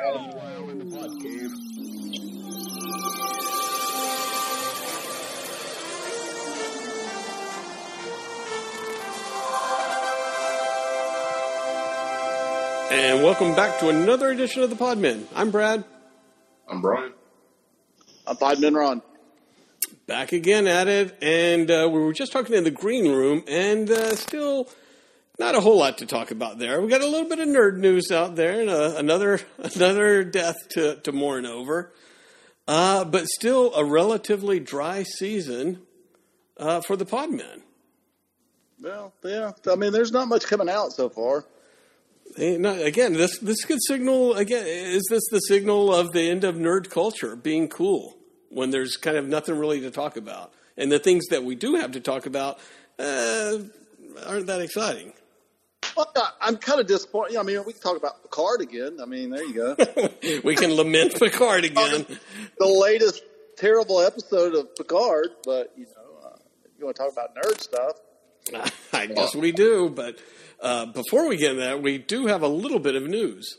Adam in the pod cave. And welcome back to another edition of the Podmen. I'm Brad, I'm Brian. I'm Podman Ron. back again at it, and uh, we were just talking in the green room, and uh, still not a whole lot to talk about there. We got a little bit of nerd news out there, and uh, another another death to to mourn over, uh, but still a relatively dry season uh, for the Podmen. Well, yeah. I mean, there's not much coming out so far. Eh, no, again, this this could signal again. Is this the signal of the end of nerd culture being cool when there's kind of nothing really to talk about, and the things that we do have to talk about uh, aren't that exciting? Well, I'm kind of disappointed. I mean, we can talk about Picard again. I mean, there you go. we can lament Picard again. the latest terrible episode of Picard, but you know, uh, you want to talk about nerd stuff? I guess we do, but uh, before we get into that, we do have a little bit of news.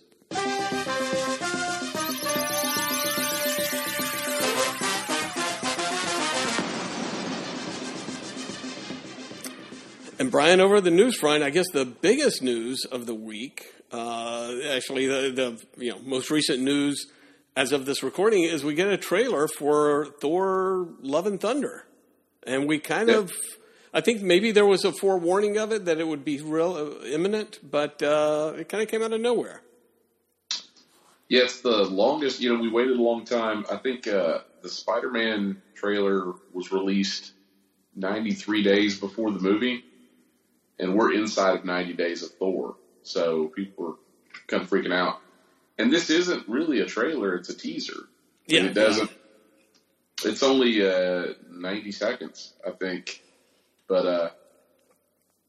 And Brian, over the news front, I guess the biggest news of the week, uh, actually the, the you know most recent news as of this recording, is we get a trailer for Thor: Love and Thunder, and we kind Yeah. of, I think maybe there was a forewarning of it that it would be real uh, imminent, but uh, it kind of came out of nowhere. Yeah, it's the longest. You know, we waited a long time. I think uh, the Spider-Man trailer was released 93 days before the movie, and we're inside of 90 days of Thor. So people were kind of freaking out. And this isn't really a trailer; it's a teaser. Yeah, And it doesn't. It's only uh, 90 seconds, I think. But uh,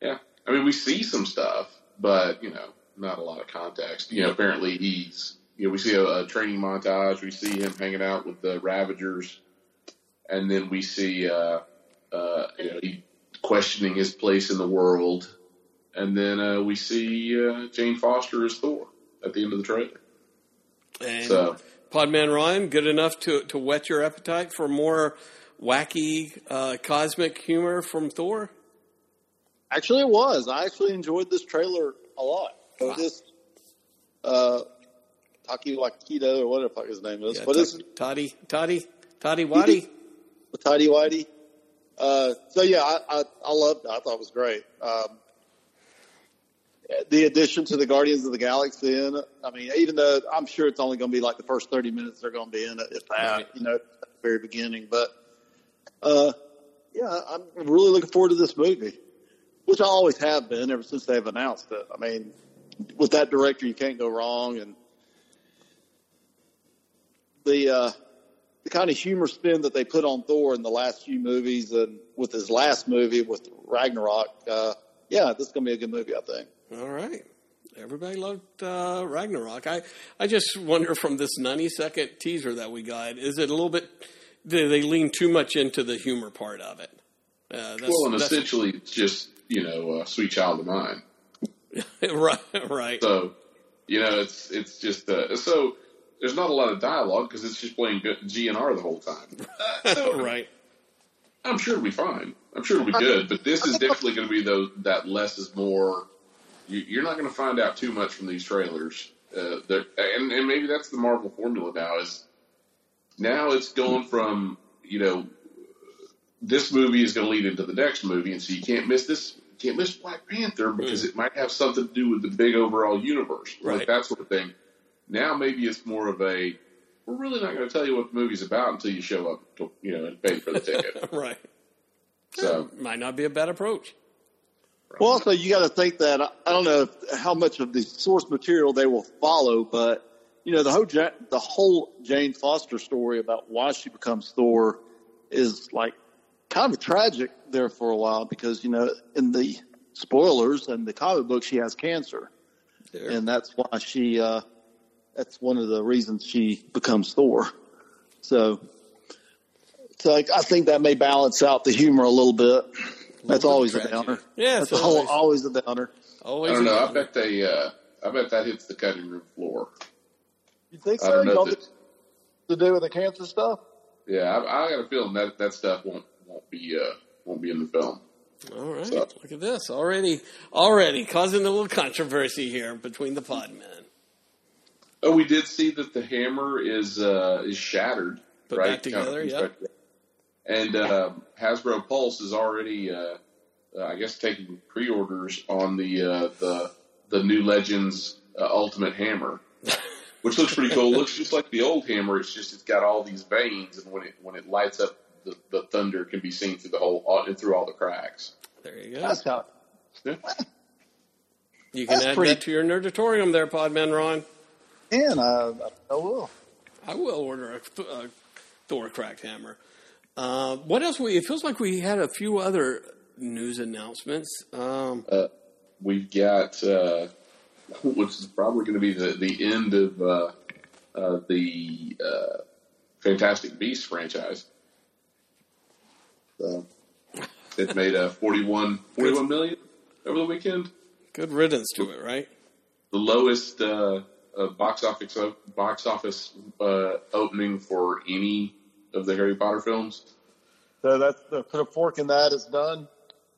yeah, I mean, we see some stuff, but you know, not a lot of context. You know, apparently he's. You know, we see a, a training montage. We see him hanging out with the Ravagers, and then we see, uh, uh, you know, he questioning his place in the world, and then uh, we see uh, Jane Foster as Thor at the end of the trailer. And So- Podman Ryan, good enough to to whet your appetite for more wacky uh, cosmic humor from Thor. Actually, it was. I actually enjoyed this trailer a lot. So Wow. this, uh, Taki Wakido or whatever the fuck his name is. Yeah, what is it? Toddy, Toddy, Toddy Waddy? Tidy Whitey. Uh, so yeah, I, I, I loved it. I thought it was great. Um, the addition to the Guardians of the Galaxy in it. I mean, even though I'm sure it's only going to be like the first 30 minutes they're going to be in it, if that, you know, at the very beginning. But, uh, yeah, I'm really looking forward to this movie, which I always have been ever since they've announced it. I mean, with that director, you can't go wrong. And the, uh, the kind of humor spin that they put on Thor in the last few movies and with his last movie with Ragnarok, uh, yeah, this is going to be a good movie, I think. All right. Everybody loved uh, Ragnarok. I, I just wonder from this 90 second teaser that we got, is it a little bit, do they lean too much into the humor part of it? Uh, that's, Well, and that's- essentially, it's just you know, uh, "Sweet Child of Mine." right, right. So, you know, it's it's just uh, so there's not a lot of dialogue because it's just playing GNR the whole time. Uh, so right. I'm sure it'll be fine. I'm sure it'll be good. But this is definitely going to be those that less is more. You, you're not going to find out too much from these trailers. Uh, and and maybe that's the Marvel formula now is now it's going from you know this movie is going to lead into the next movie, and so you can't miss this. You can't miss Black Panther because it might have something to do with the big overall universe, Right. like that sort of thing. Now maybe it's more of a we're really not going to tell you what the movie's about until you show up, to, you know, and pay for the ticket. Right. So Might not be a bad approach. Well, also you got to think that I don't know how much of the source material they will follow, but you know the whole Ja- the whole Jane Foster story about why she becomes Thor is like kind of tragic there for a while because you know in the spoilers and the comic book she has cancer There. and that's why she uh that's one of the reasons she becomes Thor. So so I, I think that may balance out the humor a little bit. That's bit of always a tragedy. downer. Yeah, That's it's always, always- always a downer. Always. I don't a know. I bet they. Uh, I bet that hits the cutting room floor. You think I so? don't You know. don't If think it, to do with the cancer stuff? yeah, I, I got a feeling that that stuff won't won't be uh, won't be in the film. All right, So- look at this already. Already causing a little controversy here between the pod men. Oh, we did see that the hammer is uh, is shattered. Put right? back together, yeah. And uh, Hasbro Pulse is already, uh, uh, I guess, taking pre-orders on the uh, the the new Legends uh, Ultimate Hammer, which looks pretty cool. looks just like the old hammer. It's just it's got all these veins, and when it when it lights up, the, the thunder can be seen through the whole all, and through all the cracks. There you go. That's kind Yeah. You can that's add pretty- that to your nerdatorium there, Podman Ron. And I, I will. I will order a, th- a Thor cracked hammer. Uh, what else? We it feels like we had a few other news announcements. Um, Uh, we've got, uh, which is probably going to be the, the end of uh, uh, the uh, Fantastic Beasts franchise. So it made a 41, 41 million over the weekend. good riddance to it, right? The lowest uh, box office box office uh, opening for any of the Harry Potter films. So that's the put a fork in that is done.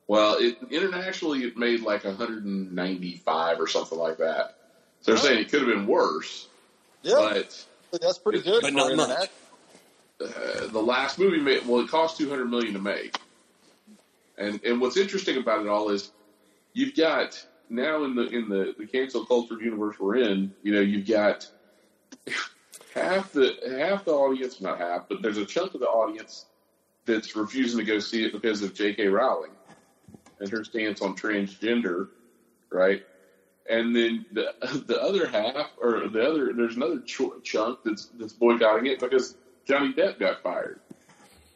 Well, it, internationally, it made like 195 or something like that. So they're saying it could have been worse, Yeah, but that's pretty good. But for not much. uh, the last movie made well, it cost 200 million to make. And and what's interesting about it all is you've got now in the in the the cancel culture universe we're in, you know, you've got half the half the audience, not half, but there's a chunk of the audience that's refusing to go see it because of J.K. Rowling and her stance on transgender, right? And then the the other half, or the other, there's another ch- chunk that's that's boycotting it because Johnny Depp got fired.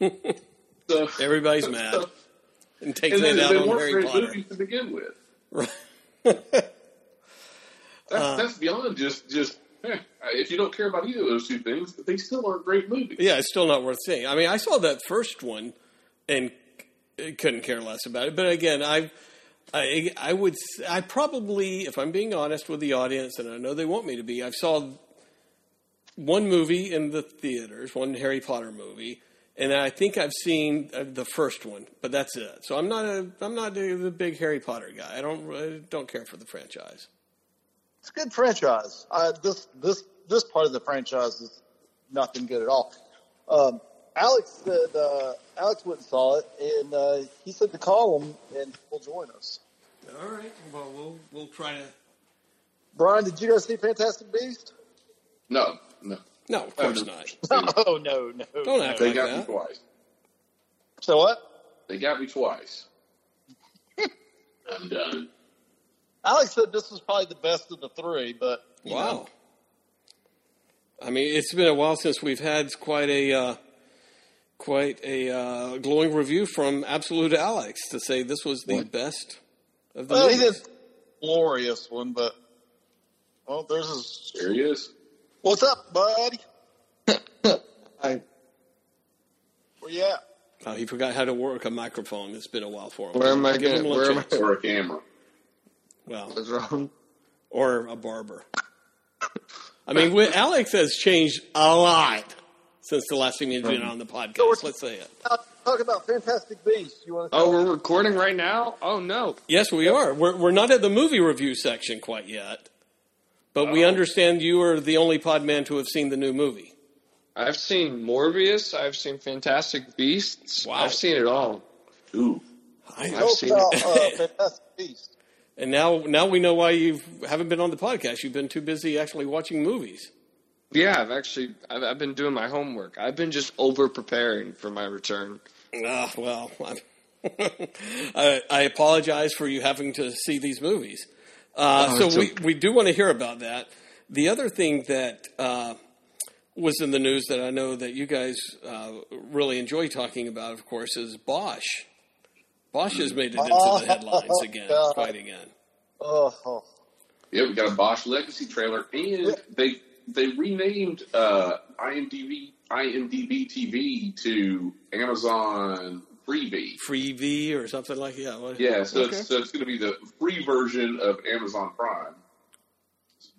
so Everybody's mad so- and taking and it out on Harry Potter. movies to begin with. Right. That's, Uh, that's beyond just just. eh, if you don't care about either of those two things, they still aren't great movies. Yeah, it's still not worth seeing. I mean, I saw that first one and couldn't care less about it. But again, I, I, I would, I probably, if I'm being honest with the audience, and I know they want me to be, I've saw one movie in the theaters, one Harry Potter movie, and I think I've seen uh, the first one, but that's it. So I'm not a, I'm not a, the big Harry Potter guy. I don't, I don't care for the franchise. It's a good franchise. Uh, this this this part of the franchise is nothing good at all. Um, Alex said uh, Alex went and saw it, and uh, he said to call him, and he'll join us. All right. Well, we'll, we'll try to. Brian, did you guys see Fantastic Beast? No, no, No, of course not. Oh no, no. Don't act they like got me that. twice. So what? They got me twice. I'm done. Alex said this was probably the best of the three, but you Wow. know, I mean, it's been a while since we've had quite a uh, quite a uh, glowing review from Absolute Alex to say this was the best of the well, he movies. did glorious one, but well, there's a There he is. What's up, buddy? I, Where you at? Oh, he forgot how to work a microphone. It's been a while for him. Where am I Give him gonna- a where little am I- chance. Or a camera. Well, was wrong. or a barber. I mean, we- Alex has changed a lot since the last time he's been on the podcast. Let's say it. Talk about Fantastic Beasts. You want to? Oh, we're recording right now? Oh, no. Yes, we are. We're we're not at the movie review section quite yet, but we understand you are the only pod man to have seen the new movie. I've seen Morbius. I've seen Fantastic Beasts. Wow. I've seen it all. Ooh. I, I've seen it. uh, Fantastic Beasts. And now, now we know why you haven't been on the podcast. You've been too busy actually watching movies. Yeah, I've actually I've, I've been doing my homework. I've been just over preparing for my return. Ah, well, I, I apologize for you having to see these movies. Uh, Oh, so we, okay. we do want to hear about that. The other thing that uh, was in the news that I know that you guys uh, really enjoy talking about, of course, is Bosch. Bosch has made it into the headlines again, God. quite again. Oh, oh. Yeah, we got a Bosch Legacy trailer, and they they renamed uh, IMDb IMDb TV to Amazon Freebie. Freebie or something like that. Yeah, Yeah, so Okay. it's so it's going to be the free version of Amazon Prime.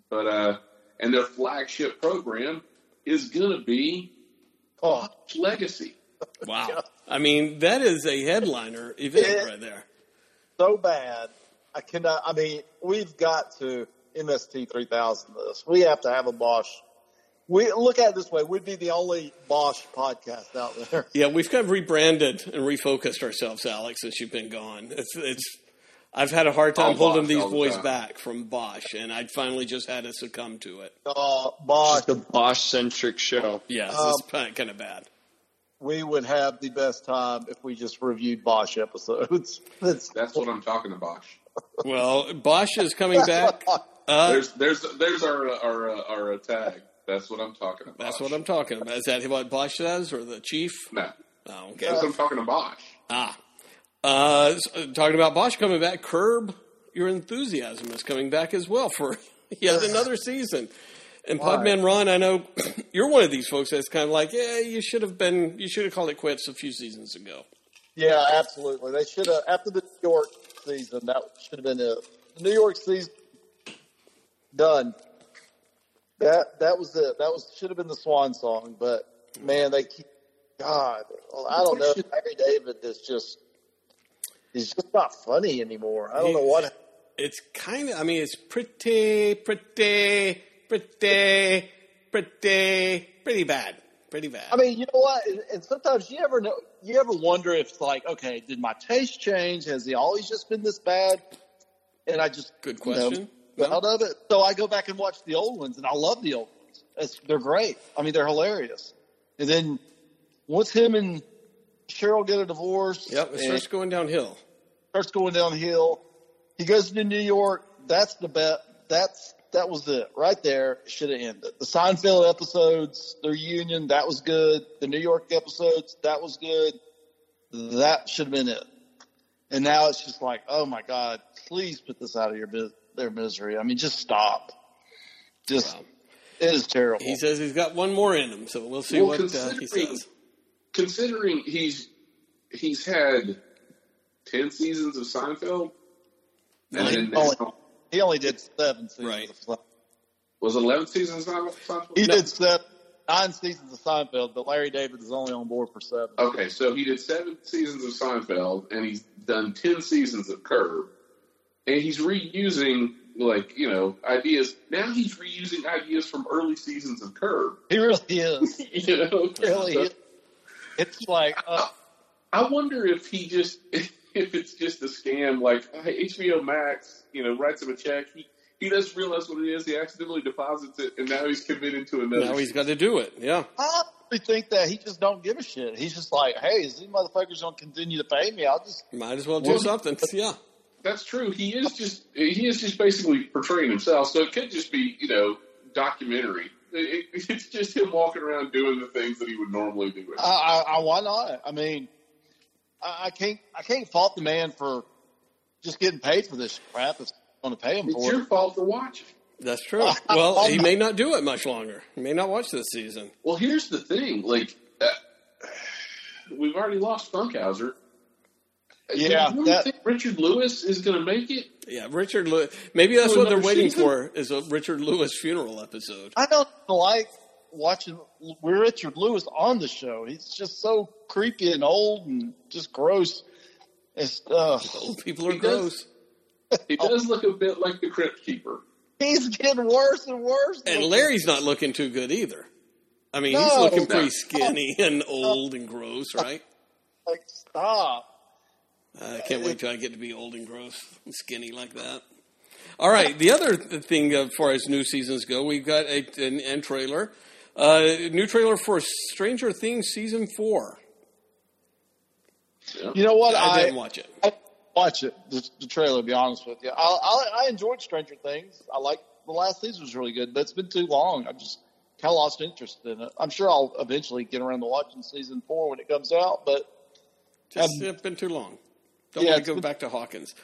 But uh, and their flagship program is going to be Oh, Legacy. Wow. I mean, that is a headliner event Yeah. right there. so bad. I cannot. I mean, we've got to MST three thousand this. We have to have a Bosch. We look at it this way: we'd be the only Bosch podcast out there. Yeah, we've kind of rebranded and refocused ourselves, Alex, since you've been gone. It's, it's. I've had a hard time All holding Bosch these all the boys back from Bosch, and I finally just had to succumb to it. Uh, Bosch, Just a Bosch centric show. Yeah, Um, it's kind of bad. we would have the best time if we just reviewed Bosch episodes. That's, That's what I'm talking about. Bosch. Well, Bosch is coming back. Uh, There's there's there's our our uh, our uh, tag. That's what I'm talking about. that's what I'm talking about. Is that what Bosch says, or the chief? No, Oh, okay. that's what I'm talking about. Bosch. Ah. Uh, s- talking about Bosch coming back, Curb Your Enthusiasm is coming back as well for yet another season. And Why? Podman Ron, I know you're one of these folks that's kind of like, yeah, you should have been, you should have called it quits a few seasons ago. yeah, absolutely. They should have after the New York season. That should have been it. The New York season done. That that was it. That was should have been the swan song. But man, they keep. God, I don't know. Larry David is just. He's just not funny anymore. I don't know what. It's kind of, I mean, it's pretty, pretty, pretty, pretty, pretty bad. Pretty bad. I mean, you know what? And, sometimes you ever know, you ever wonder if it's like, okay, did my taste change? Has he always just been this bad? And I just Good you know, got out of it. So I go back and watch the old ones, and I love the old ones. It's, they're great. I mean, they're hilarious. And then once him and Cheryl get a divorce, yep, it starts going downhill. starts going downhill. He goes to New York. That's the bet. That's that was it right there. Should have ended. The Seinfeld episodes, the reunion, that was good. The New York episodes, that was good. That should have been it. And now it's just like, oh my god, please put this out of your mis- their misery. I mean, just stop. Just Wow. it is terrible. He says he's got one more in him, so we'll see Well, what uh, he considering- says. Considering he's he's had ten seasons of Seinfeld, and He then only, now, he only did seven seasons. Right. Of Seinfeld. was it eleven seasons of Seinfeld? He No. did seven, nine seasons of Seinfeld, but Larry David is only on board for seven. Okay, so he did seven seasons of Seinfeld, and he's done ten seasons of Curb, and he's reusing like you know ideas. Now he's reusing ideas from early seasons of Curb. He really is. You know, really So is. It's like, uh, I wonder if he just if it's just a scam. Like HBO Max, you know, writes him a check. He he doesn't realize what it is. He accidentally deposits it, and now he's committed to another. Now he's got to do it. Yeah. I think that he just don't give a shit. He's just like, hey, is these motherfuckers going to continue to pay me? I'll just, Might as well do Well- something. Yeah. That's true. He is just he is just basically portraying himself. So it could just be you know documentary. It, it, it's just him walking around doing the things that he would normally do. I, I, I why not? I mean, I, I can't, I can't fault the man for just getting paid for this crap. It's going to pay him it's for It's your it. fault for watching. That's true. Well, he may not do it much longer. He may not watch this season. Well, here's the thing. Like uh, we've already lost Funkhouser. Yeah, Do you that- think Richard Lewis is going to make it? Yeah, Richard Lewis. Maybe that's what they're waiting season? for is a Richard Lewis funeral episode. I don't like watching Richard Lewis on the show. He's just so creepy and old and just gross. It's, uh, Old people are He does. gross. He does look a bit like the Crypt Keeper. he's getting worse and worse. And Larry's not looking too good either. I mean, he's No. looking pretty skinny and old and gross, right? like, stop. I can't wait till I get to be old and gross and skinny like that. All right, the other thing as far as new seasons go, we've got a, an end trailer. Uh, new trailer for Stranger Things season four. You know what? I I, didn't watch it. I watch it, the, the trailer, to be honest with you. I, I, I enjoyed Stranger Things. I like the last season was really good, but it's been too long. I've just kind of lost interest in it. I'm sure I'll eventually get around to watching season four when it comes out, but Just Um, it's been too long. Don't yeah, want to go back to Hawkins.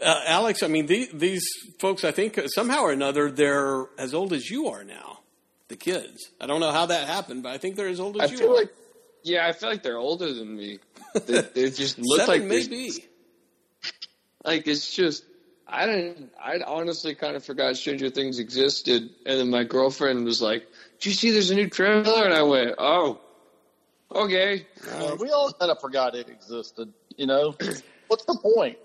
Uh, Alex, I mean, the, these folks, I think somehow or another, they're as old as you are now. The kids. I don't know how that happened, but I think they're as old I as you feel are. like, yeah, I feel like they're older than me. They, they just look like maybe. Like it's just, I didn't. I honestly kind of forgot Stranger Things existed, and then my girlfriend was like, "Do you see there's a new trailer?" And I went, "Oh, okay." Uh, we all kind of forgot it existed. You know, what's the point?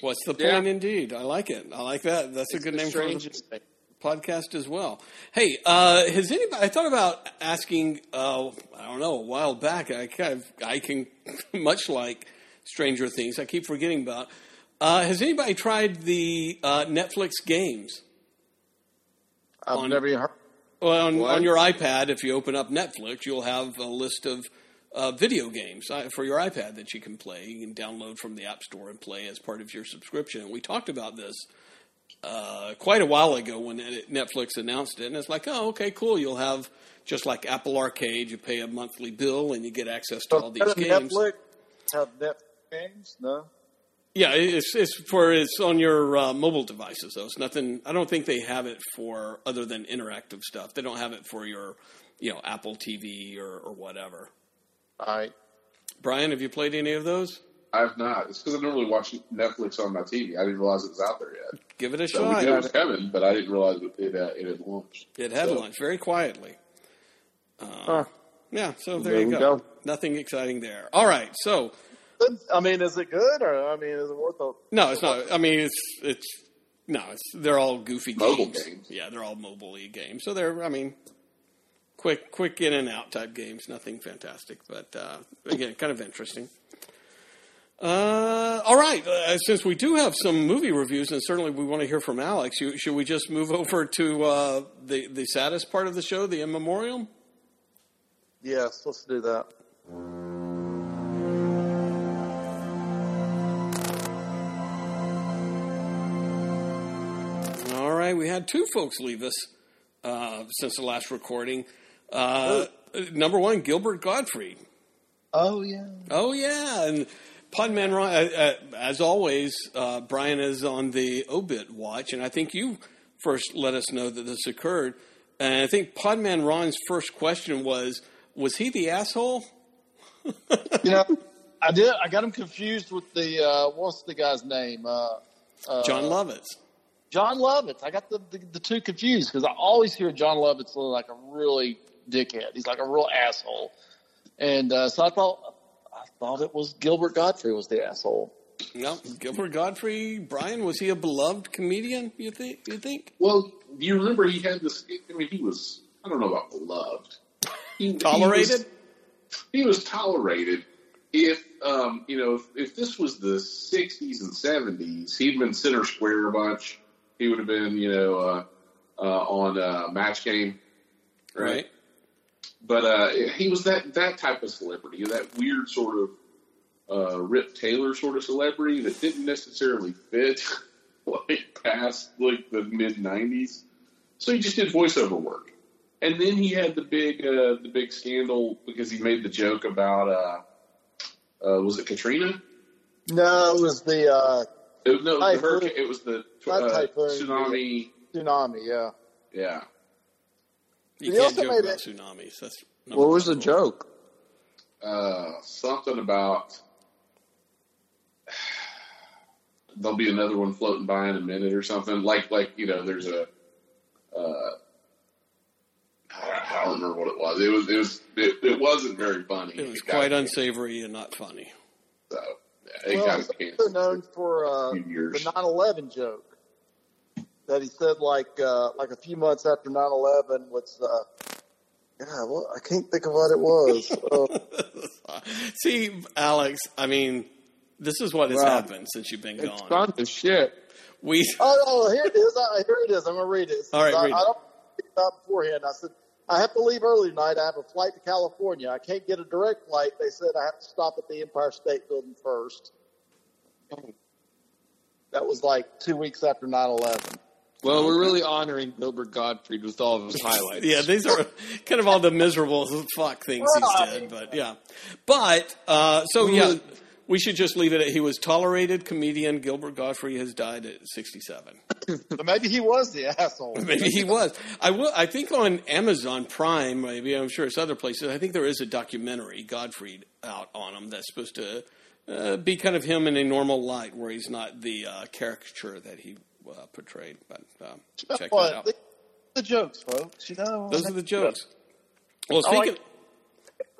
What's the Yeah. point? Indeed, I like it. I like that. That's a good name for the podcast as well. Hey, uh, has anybody? I thought about asking. Uh, I don't know. A while back, I kind of, I can, much like Stranger Things, I keep forgetting about. Uh, has anybody tried the uh, Netflix games? I've On- never heard. Well, on, on your iPad, if you open up Netflix, you'll have a list of uh, video games uh, for your iPad that you can play. You can download from the App Store and play as part of your subscription. And we talked about this uh, quite a while ago when Netflix announced it, and it's like, oh, okay, cool. You'll have just like Apple Arcade. You pay a monthly bill and you get access to all these games. Netflix have Netflix games? No. Yeah, it's it's for it's on your uh, mobile devices though. It's nothing. I don't think they have it for other than interactive stuff. They don't have it for your, you know, Apple TV or, or whatever. All right. Brian, have you played any of those? I've not. It's because I don't really watch Netflix on my TV. I didn't realize it was out there yet. Give it a So we shot. knew it was coming, but I didn't realize it, it, uh, it had launched. It had So, lunch very quietly. Uh, Huh. Yeah, so there, There you go. go. Nothing exciting there. All right, so I mean, is it good or I mean, is it worth it? no, it's not. I mean, it's it's no, it's they're all goofy Mobile games. games. Yeah, they're all mobile e games. So they're, I mean, quick quick in and out type games. Nothing fantastic, but uh, again, kind of interesting. Uh, all right. Uh, since we do have some movie reviews, and certainly we want to hear from Alex, you, should we just move over to uh, the the saddest part of the show, the in memoriam? Yes, let's do that. All right, we had two folks leave us uh, since the last recording. Uh, number one, Gilbert Gottfried. Oh yeah. Oh yeah, and Podman Ron, uh, uh, as always, uh, Brian is on the obit watch, and I think you first let us know that this occurred. And I think Podman Ron's first question was, "Was he the asshole?" You know, I did. I got him confused with the uh, what's the guy's name? Uh, uh, Jon Lovitz. Jon Lovitz. I got the, the, the two confused because I always hear Jon Lovitz look like a really dickhead. He's like a real asshole. And uh, so I thought I thought it was Gilbert Gottfried was the asshole. No, Gilbert Gottfried. Brian, was he a beloved comedian? You think? You think? Well, do you remember he had this? I mean, he was. I don't know about beloved. He, Tolerated? He was, he was tolerated. If um, you know, if, if this was the '60s and '70s, he'd been center square a bunch. He would have been, you know, uh, uh, on uh, Match Game, right. But uh, he was that that type of celebrity, that weird sort of uh, Rip Taylor sort of celebrity that didn't necessarily fit like past like the mid '90s. So he just did voiceover work, and then he had the big uh, the big scandal because he made the joke about uh, uh, was it Katrina? No, it was the uh, It, no, it was the hurricane. It was the uh, tsunami. tsunami. Yeah. Yeah. You He can't also joke made about it- tsunamis. That's What was the joke? uh, something about there'll be another one floating by in a minute or something. Like like you know, there's a uh, I don't remember what it was. It was it was it, it wasn't very funny. It was got quite canceled, unsavory and not funny. So yeah, it Well, got he's also canceled. known for uh, few years. the 9/11 joke that he said like uh, like a few months after 9/11 was. Uh, yeah, well, I can't think of what it was. Uh, See, Alex, I mean, this is what has Wow. happened since you've been It's gone. fun shit. We oh, no, here it is. I, here it is. I'm gonna read it. It All right, I, read it. I don't pick it up beforehand. I said I have to leave early tonight. I have a flight to California. I can't get a direct flight. They said I have to stop at the Empire State Building first. That was like two weeks after 9/11. Well, we're really honoring Gilbert Gottfried with all of his highlights. yeah, these are kind of all the miserable fuck things he's did, but yeah. But uh, so yeah, we should just leave it at he was tolerated comedian Gilbert Gottfried has died at 67. But maybe he was the asshole. Maybe he was. I will. I think on Amazon Prime, maybe I'm sure it's other places. I think there is a documentary Gottfried out on him that's supposed to uh, be kind of him in a normal light, where he's not the uh, caricature that he uh, portrayed. But um, check what- that out. the, the jokes, folks. You know, Those are the jokes. Well, I like- speaking,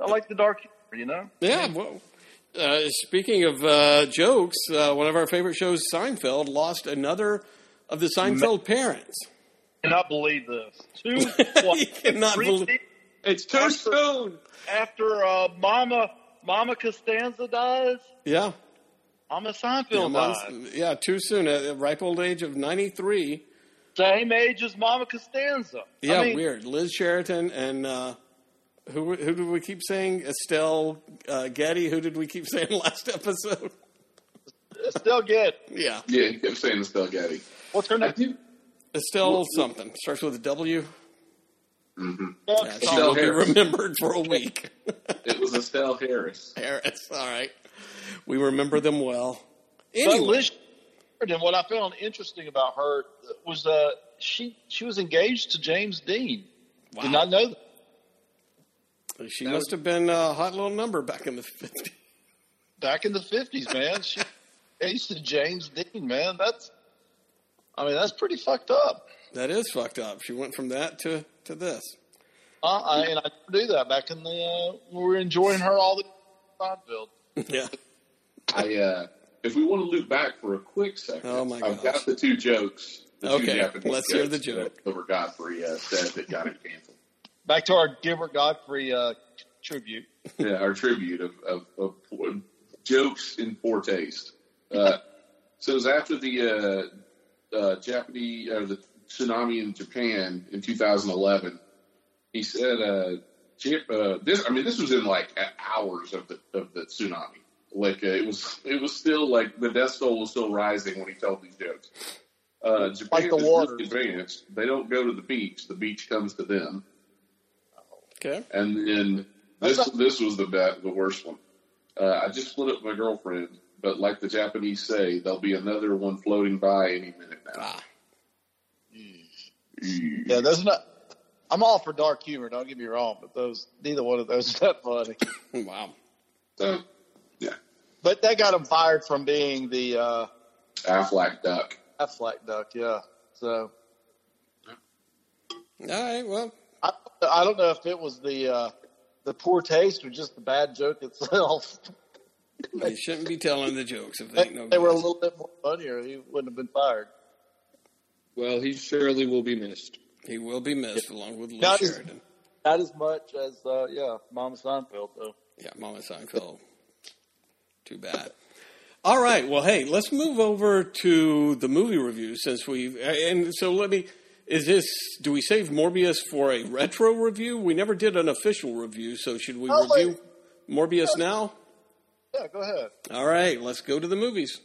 I like the dark humor. You know, yeah. Well, uh, speaking of uh, jokes, uh, one of our favorite shows, Seinfeld, lost another of the Seinfeld parents. cannot believe this. Two, you cannot believe. It's too After- soon. after uh, Mama Mama Costanza dies, Yeah. Mama Yeah, Seinfeld mom's- dies. yeah, too soon. At the ripe old age of 93. Same age as Mama Costanza. Yeah, I mean, weird. Liz Sheridan and uh, who who did we keep saying? Estelle uh, Getty. Who did we keep saying last episode? Still good. Yeah, Yeah, he kept saying Estelle spaghetti. What's her I name? do. Estelle something starts with a W. hmm Yeah, she Estelle will be Harris. remembered for a week. It was Estelle Harris. Harris. All right, we remember them well. But Liz Sheridan, what I found interesting about her was uh, she she was engaged to James Dean. wow. Did not know that. she must have been a hot little number back in the 50s. Back in the fifties, man. She engaged to James Dean, man. That's I mean, that's pretty fucked up. That is fucked up. She went from that to to this. Uh, I, and I do that back in the uh, we were enjoying her all the Seinfeld. Yeah. I uh, if we want to loop back for a quick second, Oh, my I've gosh. got the two jokes. The two Okay, Japanese let's hear the joke. that Gilbert Gottfried uh, said that got him canceled. Back to our Gilbert Gottfried uh, tribute. yeah, our tribute of, of, of poor- jokes in poor taste. Uh, so it was after the uh, uh, Japanese uh, the tsunami in Japan in 2011. He said, uh, Jap- uh, "This, I mean, this was in like hours of the of the tsunami. Like uh, it was, it was still like the death toll was still rising when he told these jokes." Uh, Japan Like the advanced. They don't go to the beach; the beach comes to them. Okay. And then this this was the bet, the worst one. Uh, I just split up with my girlfriend, but like the Japanese say, there'll be another one floating by any minute now. Ah. Yeah, those not. I'm all for dark humor. Don't get me wrong, but those neither one of those is that funny. Wow. So, But that got him fired from being the uh, Aflac duck. Aflac duck. Yeah. So All right. Well, I, I don't know if it was the uh, the poor taste or just the bad joke itself. they shouldn't be telling the jokes if they If ain't no they were a little bit more funnier, he wouldn't have been fired. Well, he surely will be missed. He will be missed along with Liz Not as- Not as much as uh, yeah, Mama Seinfeld though. Yeah, Mama Seinfeld. Too bad. All right. Well, hey, let's move over to the movie review since we and so let me. Is this? Do we save Morbius for a retro review? We never did an official review, so should we review Morbius now? Yeah, go ahead. All right, let's go to the movies.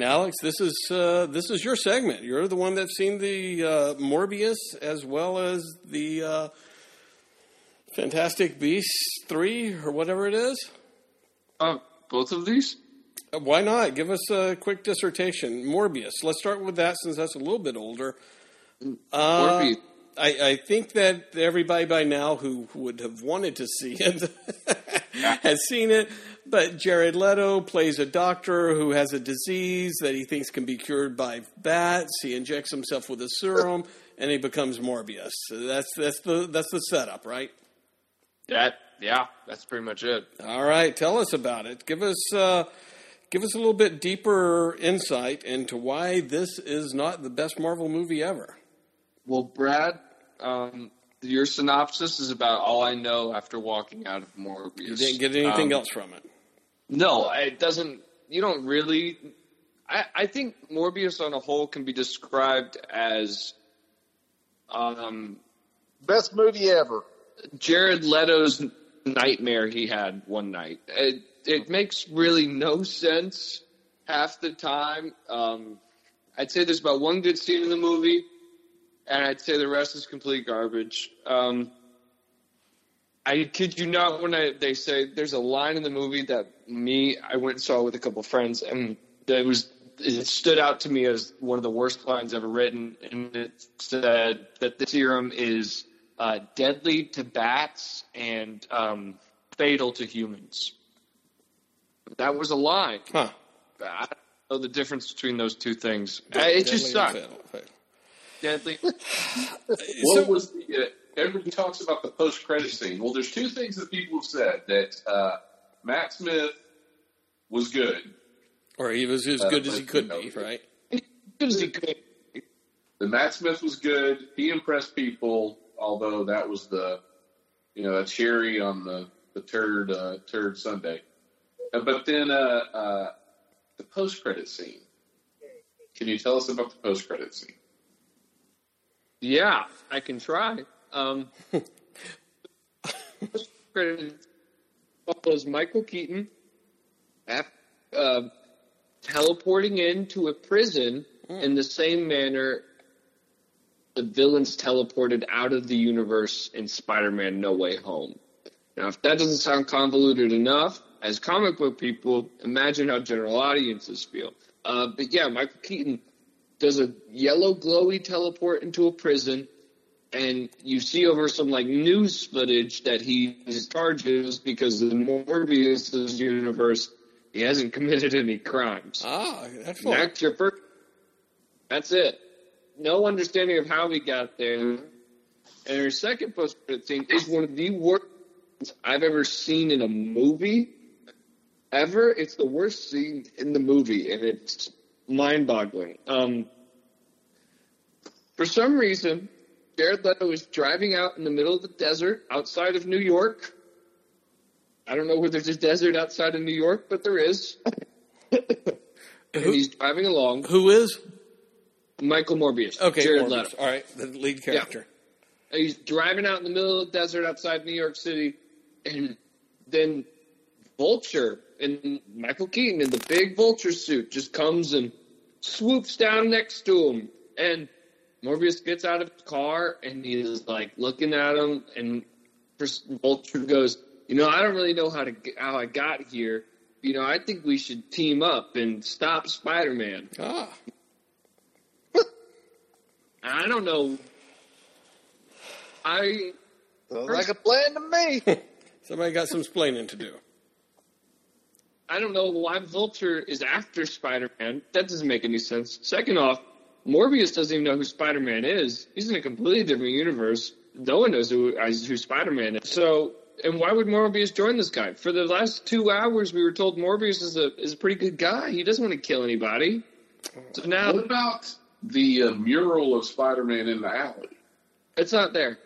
And Alex, this is uh, this is your segment. You're the one that's seen the uh, Morbius as well as the uh, Fantastic Beasts three or whatever it is. Uh, both of these? Uh, Why not? Give us a quick dissertation. Morbius. Let's start with that since that's a little bit older. Uh, Morbius. I, I think that everybody by now who would have wanted to see it has seen it. But Jared Leto plays a doctor who has a disease that he thinks can be cured by bats. He injects himself with a serum, and he becomes Morbius. So that's that's the that's the setup, right? That, yeah, that's pretty much it. All right, tell us about it. Give us uh, give us a little bit deeper insight into why this is not the best Marvel movie ever. Well, Brad, um, your synopsis is about all I know after walking out of Morbius. You didn't get anything Um, else from it. No, it doesn't. You don't really. I, I think Morbius on a whole can be described as um, Best movie ever. Jared Leto's nightmare he had one night. It, it makes really no sense half the time. Um, I'd say there's about one good scene in the movie, and I'd say the rest is complete garbage. Um, I kid you not when I, they say there's a line in the movie that me I went and saw with a couple friends, and it was it stood out to me as one of the worst lines ever written, and it said that the serum is uh, deadly to bats and um, fatal to humans. That was a lie. Huh. I don't know the difference between those two things. Uh, it just sucked. Deadly. What So- was the? Uh, everybody talks about the post credit scene. Well, there's two things that people have said that uh, Matt Smith was good. Or he was as Uh, good as he could you know, be, right? Good as he could. The Matt Smith was good. He impressed people, although that was the, you know, a cherry on the the turd uh, turd Sunday. Uh, but then uh, uh, the post credit scene. Can you tell us about the post credit scene? Yeah, I can try. Um, follows Michael Keaton af- uh, teleporting into a prison in the same manner the villains teleported out of the universe in Spider-Man: No Way Home. Now, if that doesn't sound convoluted enough, as comic book people, imagine how general audiences feel. Uh, but yeah, Michael Keaton does a yellow glowy teleport into a prison and you see over some like news footage that he's charges because in Morbius' universe he hasn't committed any crimes. Ah, that's fun. That's your first. That's it. No understanding of how he got there. And her second post credit scene is one of the worst I've ever seen in a movie. Ever. It's the worst scene in the movie, and it's mind boggling. Um, for some reason, Jared Leto is driving out in the middle of the desert outside of New York. I don't know where there's a desert outside of New York, but there is. and he's driving along. Who is? Michael Morbius. Okay, Jared Morbius. Leto. All right, the lead character. He's driving out in the middle of the desert outside New York City, and then Vulture and Michael Keaton in the big Vulture suit just comes and swoops down next to him, and Morbius gets out of his car and he's like looking at him, and Vulture goes, "You know, I don't really know how to how I got here. You know, I think we should team up and stop Spider-Man." Ah, I don't know. I Sounds like a plan to me. somebody got some splaining to do. I don't know why Vulture is after Spider Man. That doesn't make any sense. Second off, Morbius doesn't even know who Spider Man is. He's in a completely different universe. No one knows who, who Spider Man is. So, and why would Morbius join this guy? For the last two hours, we were told Morbius is a is a pretty good guy. He doesn't want to kill anybody. So now What about the uh, mural of Spider-Man in the alley? it's not there.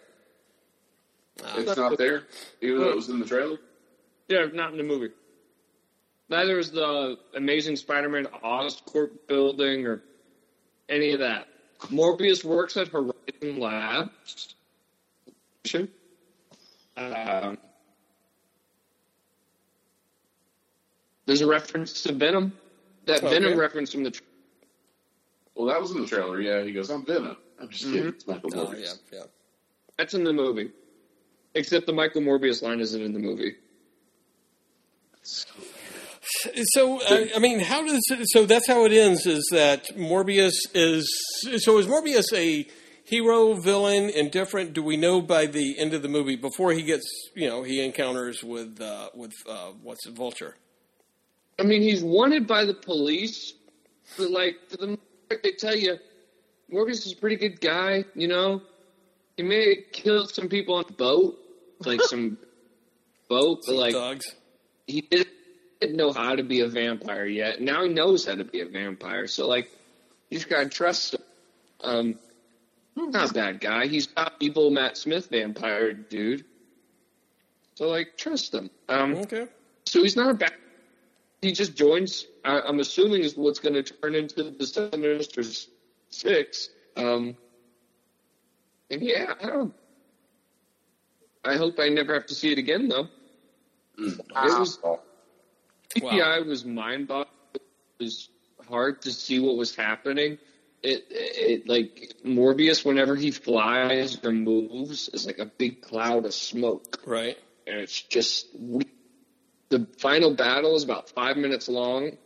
It's not there, even though it was in the trailer. Yeah, not in the movie. Neither is the Amazing Spider-Man Oscorp building or any of that. Morbius works at Horizon Labs. Um, there's a reference to Venom. That Okay. Venom reference from the. Tra- Well, that was in the trailer. Yeah, he goes, "I'm Venom." I'm just kidding. It's Michael Oh, Morbius. yeah, yeah. that's in the movie. Except the Michael Morbius line isn't in the movie. So, uh, I mean, how does so? That's how it ends. Is that Morbius is so? Is Morbius a hero, villain, indifferent? Do we know by the end of the movie before he gets, you know, he encounters with uh, with uh, what's it, Vulture? I mean, he's wanted by the police, but like for the they tell you, Morbius is a pretty good guy. You know, he may killed some people on a boat, like some boat, but like Dogs. he didn't didn't know how to be a vampire yet. Now he knows how to be a vampire. So like, you just gotta trust him. Um, not a bad guy. He's not evil Matt Smith vampire dude. So like, trust him. Um, Okay. so he's not a bad. He just joins. I, I'm assuming is what's going to turn into the Sinister Six. Um, and yeah, I don't. I hope I never have to see it again, though. It was CGI was mind boggling. It was hard to see what was happening. It, it like Morbius, whenever he flies or moves, is like a big cloud of smoke Right. and it's just the final battle is about five minutes long.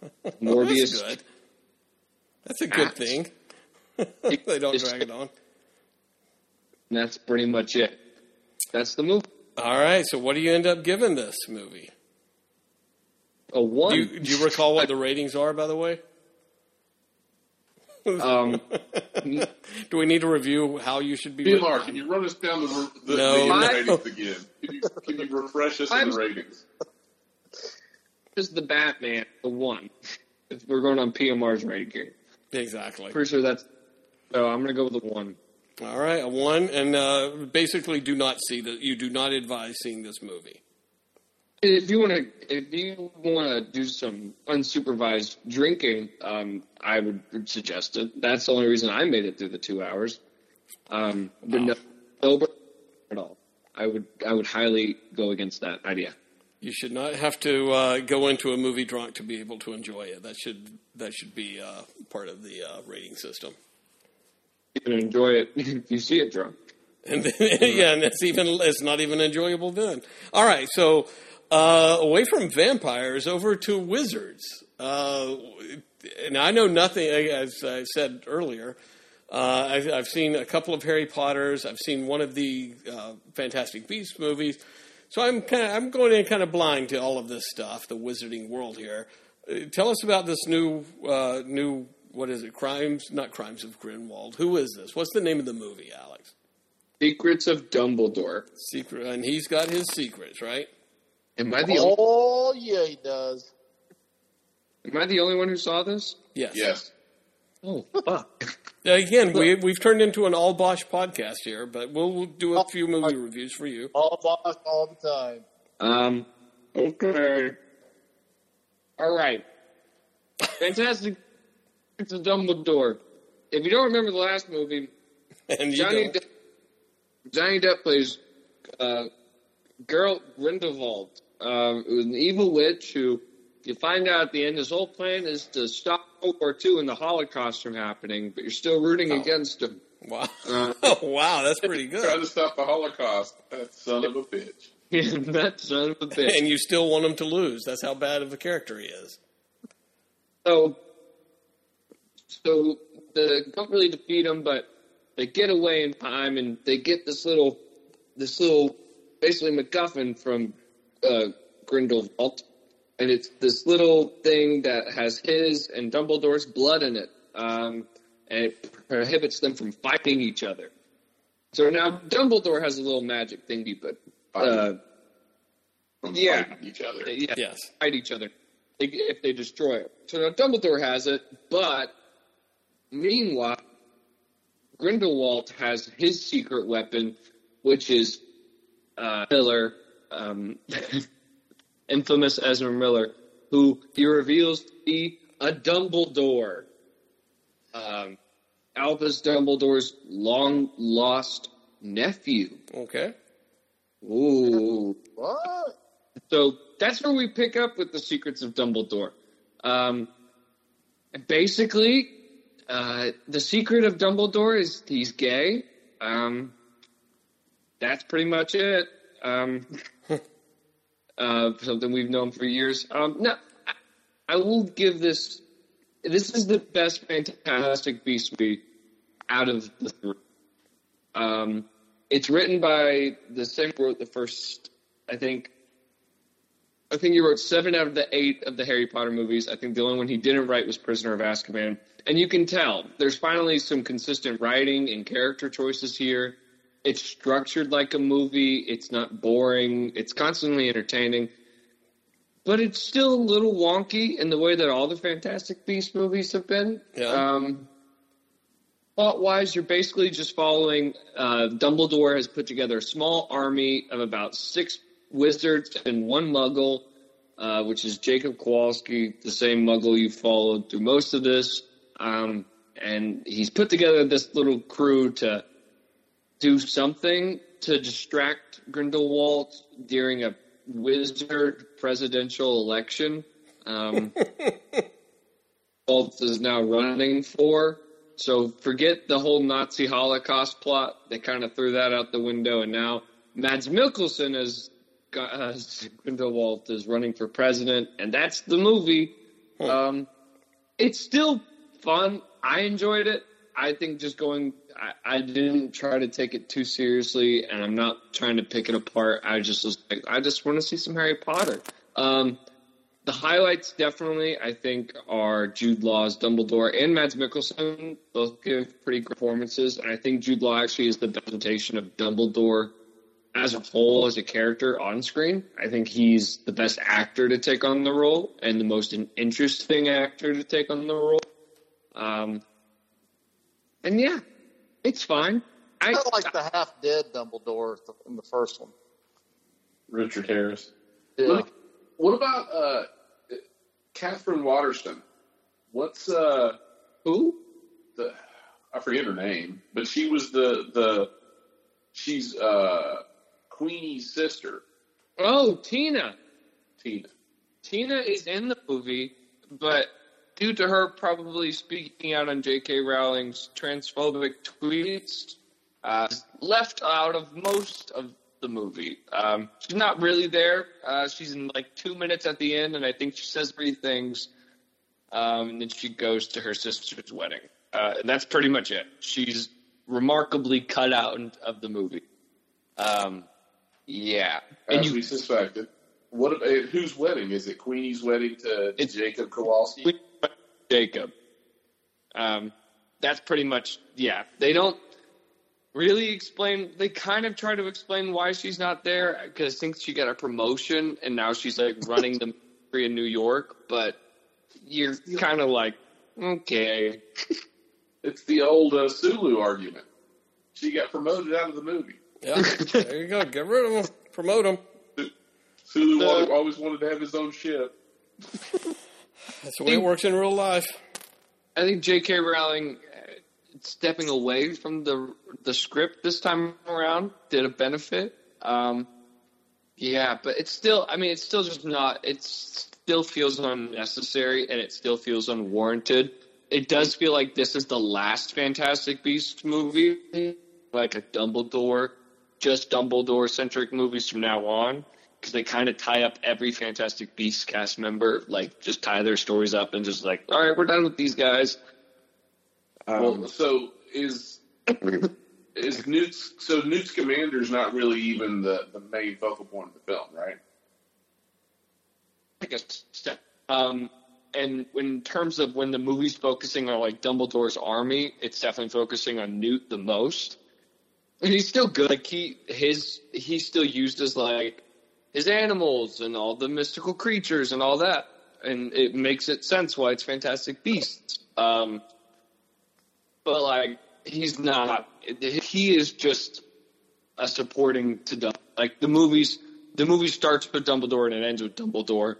Morbius, That's good. That's a good Act. thing. they don't drag it on. And that's pretty much it. That's the movie. All right. So, what do you end up giving this movie? A one. Do you, do you recall what the ratings are, by the way? um, Do we need to review how you should be? PMR, can you run us down the, the, No. the My- ratings again? Can you, can you refresh us on the ratings? just the Batman, a one. If we're going on PMR's rating here. Exactly. Pretty sure that's. So I'm gonna go with the one. All right, a one, and uh, basically, do not see that. You do not advise seeing this movie. If you want to, if you want to do some unsupervised drinking, um, I would suggest it. That's the only reason I made it through the two hours. Um, but no, sober at all. I would, I would highly go against that idea. You should not have to uh, go into a movie drunk to be able to enjoy it. That should that should be uh, part of the uh, rating system. You can enjoy it if you see it drunk. And then, yeah, and it's even it's not even enjoyable then. All right, so uh, away from vampires over to wizards. Uh, and I know nothing, as I said earlier. Uh, I've, I've seen a couple of Harry Potters. I've seen one of the uh, Fantastic Beasts movies. So I'm kind of I'm going in kind of blind to all of this stuff, the wizarding world here. Uh, tell us about this new uh, new what is it? Crimes, not Crimes of Grindelwald. Who is this? What's the name of the movie, Alex? Secrets of Dumbledore. Secret, and he's got his secrets, right? Am I the only, Oh yeah, he does. am I the only one who saw this? Yes. Yes. Oh fuck! Again, we we've turned into an all Bosch podcast here, but we'll, we'll do a few movie reviews for you. All boss all the time. Um. Okay. All right. Fantastic. It's a Dumbledore. If you don't remember the last movie, And Johnny. Depp, Johnny Depp plays uh, Gellert Grindelwald, um, who's an evil witch who you find out at the end his whole plan is to stop World War II and the Holocaust from happening, but you're still rooting against him. wow, Uh, oh, wow, that's pretty good. Trying good. to stop the Holocaust. That son of a bitch. that son of a bitch. And you still want him to lose. That's how bad of a character he is. So, so they don't really defeat him, but they get away in time, and they get this little, this little, basically MacGuffin from uh, Grindelwald, and it's this little thing that has his and Dumbledore's blood in it, um, and it prohibits them from fighting each other. So now Dumbledore has a little magic thingy, but uh, Yeah. fighting each other. yeah, Yes. fight each other if- if they destroy it. So now Dumbledore has it, but meanwhile, Grindelwald has his secret weapon, which is uh, Miller, um, infamous Ezra Miller, who he reveals to be a Dumbledore. Um, Albus Dumbledore's long lost nephew. Okay. Ooh. What? So that's where we pick up with the secrets of Dumbledore. Um, basically, uh, the secret of Dumbledore is he's gay. Um, that's pretty much it. Um, uh, something we've known for years. Um, no, I, I will give this. This is the best Fantastic Beast movie out of the three. Um, it's written by the same who wrote the first, I think, I think he wrote seven out of the eight of the Harry Potter movies. I think the only one he didn't write was Prisoner of Azkaban. And you can tell there's finally some consistent writing and character choices here. It's structured like a movie. It's not boring. It's constantly entertaining. But it's still a little wonky in the way that all the Fantastic Beast movies have been. Yeah. Um, plot wise, you're basically just following. Uh, Dumbledore has put together a small army of about six wizards and one muggle, uh, which is Jacob Kowalski, the same muggle you followed through most of this. Um, and he's put together this little crew to do something to distract Grindelwald during a wizard presidential election. Um, Walt is now running for. So forget the whole Nazi Holocaust plot. They kind of threw that out the window, and now Mads Mikkelsen as uh, Grindelwald is running for president, and that's the movie. Um, it's still fun. I enjoyed it. I think just going, I, I didn't try to take it too seriously, and I'm not trying to pick it apart. I just was like, I just want to see some Harry Potter. Um, the highlights definitely, I think, are Jude Law's Dumbledore and Mads Mikkelsen. Both give pretty good performances, and I think Jude Law actually is the presentation of Dumbledore as a whole as a character on screen. I think he's the best actor to take on the role and the most in- interesting actor to take on the role. Um, and yeah, it's fine. I Kind of like the half dead Dumbledore in the first one. Richard Harris. Yeah. What about uh, Catherine Waterston? What's uh, who? the I forget her name, but she was the the she's uh Queenie's sister, Oh, Tina. Tina. Tina is in the movie, but due to her probably speaking out on J.K. Rowling's transphobic tweets, uh, left out of most of the movie. Um, she's not really there. Uh, she's in like two minutes at the end, and I think she says three things, um, and then she goes to her sister's wedding. Uh, and that's pretty much it. She's remarkably cut out of the movie. Um, yeah, and As you we suspected. What eh, whose wedding is it? Queenie's wedding to, to Jacob Kowalski. Jacob. Um, that's pretty much yeah. They don't really explain. They kind of try to explain why she's not there because I think she got a promotion and now she's like running the ministry in New York. But you're kind of like okay, It's the old uh, Sulu argument. She got promoted out of the movie. Yeah, there you go. Get rid of them. Promote them. Sulu The- wanted, always wanted to have his own ship. That's the way it works in real life. I think J.K. Rowling uh, stepping away from the the script this time around did a benefit. Um, yeah, but it's still. I mean, it's still just not. It still feels unnecessary, and it still feels unwarranted. It does feel like this is the last Fantastic Beasts movie, like a Dumbledore, just Dumbledore centric movies from now on, because they kind of tie up every Fantastic Beasts cast member, like just tie their stories up and just like, all right, we're done with these guys. Um, well, so is is Newt's so Newt Scamander's not really even the, the main focal point of the film, right? I guess. Um, and in terms of when the movie's focusing on like Dumbledore's army, it's definitely focusing on Newt the most. And he's still good. Like he his he's still used as like his animals and all the mystical creatures and all that. And it makes it sense why it's Fantastic Beasts. Um, but like he's not. He is just a supporting to Dumbledore. Like the movies, the movie starts with Dumbledore and it ends with Dumbledore.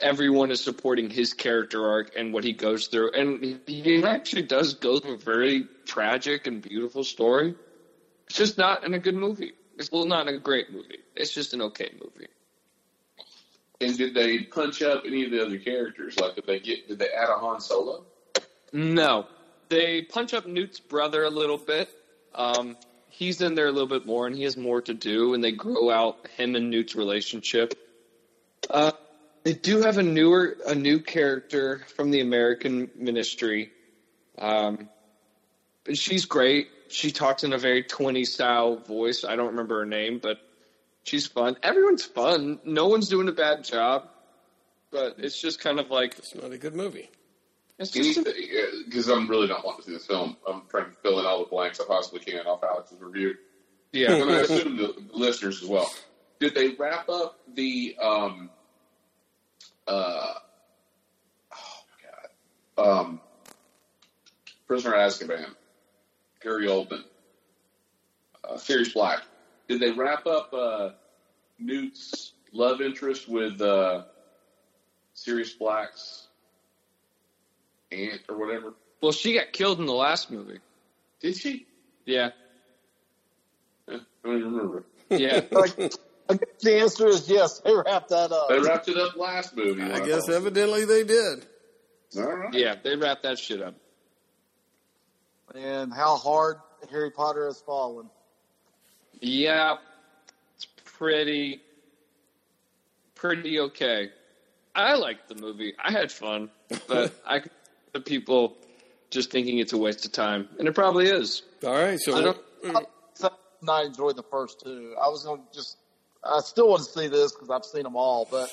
Everyone is supporting his character arc and what he goes through, and he- he actually does go through a very tragic and beautiful story. It's just not in a good movie. It's well, not a great movie. It's just an okay movie. And did they punch up any of the other characters? Like, did they get? Did they add a Han Solo? No, they punch up Newt's brother a little bit. Um, he's in there a little bit more, and he has more to do, and they grow out him and Newt's relationship. Uh, they do have a newer, a new character from the American Ministry. Um, but she's great. She talks in a very 20 style voice. I don't remember her name, but she's fun. Everyone's fun. No one's doing a bad job, but it's just kind of like It's not a good movie. it's just Because I'm really not wanting to see this film. I'm trying to fill in all the blanks I possibly can off Alex's review. yeah. and I assume the listeners as well. Did they wrap up the um uh oh my god um Prisoner of Azkaban, Gary Oldman, uh, Sirius Black? Did they wrap up uh, Newt's love interest with uh, Sirius Black's aunt or whatever? Well, she got killed in the last movie. Did she? Yeah. Eh, I don't even remember. Yeah. I guess the answer is yes. They wrapped that up. They wrapped it up last movie. I guess thought- evidently they did. All right. yeah, they wrapped that shit up. And how hard Harry Potter has fallen. Yeah. It's pretty pretty okay. I liked the movie. I had fun, but I the people just thinking it's a waste of time, and it probably is. All right, so I don't- I not enjoyed the first two. I was going to just, I still want to see this because I've seen them all, but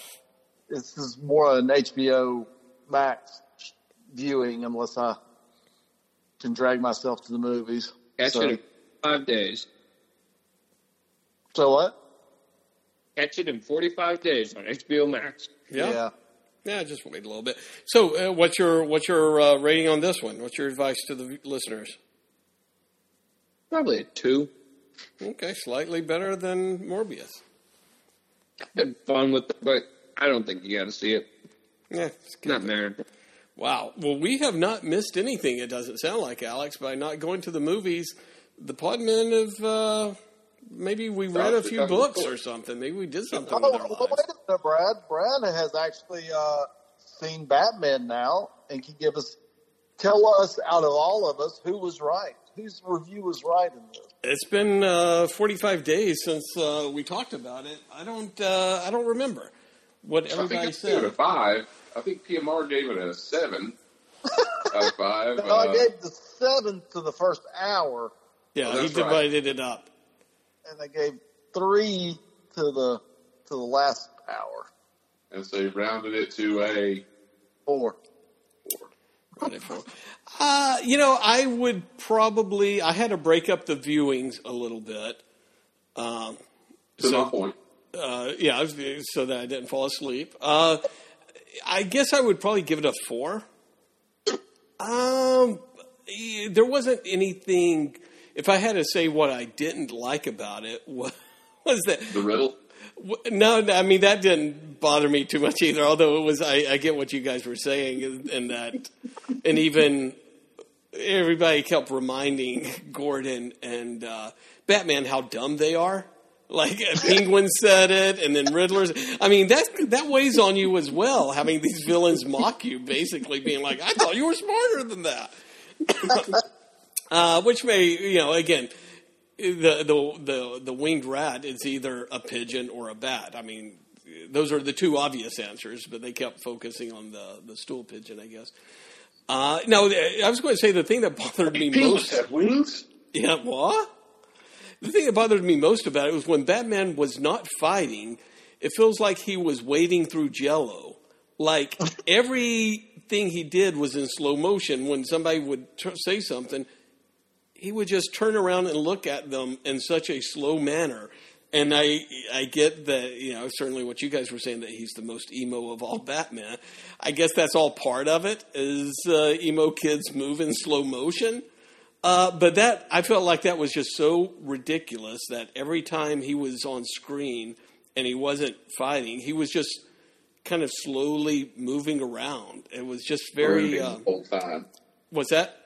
this is more an HBO Max viewing unless I can drag myself to the movies. Catch So- it in five days. So what? Catch it in 45 days on HBO Max. yeah. Yeah, just wait a little bit. So, uh, what's your what's your uh, rating on this one? What's your advice to the listeners? Probably a two. Okay, slightly better than Morbius. Had fun with it, but I don't think you got to see it. Yeah, it's. Not there. Wow. Well, we have not missed anything. It doesn't sound like Alex by not going to the movies. The Podmen have uh, maybe we read a few books or something. Maybe we did something Oh, with our well, lives. wait a minute, Brad. Brad has actually uh, seen Batman now and can give us, tell us out of all of us who was right, whose review was right in this. It's been uh, 45 days since uh, we talked about it. I don't. Uh, I don't remember what I think everybody I gave it a five. I think PMR gave it a seven out of five. No, I Uh, gave the seven to the first hour, Yeah, Oh, he that's right. divided it up. and I gave three to the to the last hour. and so you rounded it to a Four. four. Right four. Uh, you know, I would probably. I had to break up the viewings a little bit. Um, To so- my point. Uh, yeah, so that I didn't fall asleep. Uh, I guess I would probably give it a four. Um, there wasn't anything. If I had to say what I didn't like about it, was, was that The riddle. no, I mean that didn't bother me too much either. Although it was, I, I get what you guys were saying, and- and that, and even everybody kept reminding Gordon and uh, Batman how dumb they are. Like Penguin said it, and then Riddler's. I mean that that weighs on you as well. Having these villains mock you, basically being like, "I thought you were smarter than that," uh, which may, you know, again, the the the the winged rat is either a pigeon or a bat. I mean, those are the two obvious answers, but they kept focusing on the the stool pigeon, I guess. Uh, no, I was going to say the thing that bothered me Penguins most. have wings. Yeah, what? The thing that bothered me most about it was when Batman was not fighting. It feels like he was wading through Jello. Like everything he did was in slow motion. When somebody would t- say something, he would just turn around and look at them in such a slow manner. And I, I get that, you know, certainly what you guys were saying that he's the most emo of all Batman. I guess that's all part of it. Is uh, emo kids move in slow motion? Uh, but that I felt like that was just so ridiculous that every time he was on screen and he wasn't fighting, he was just kind of slowly moving around. It was just very. brooding Uh, the whole time. what's that?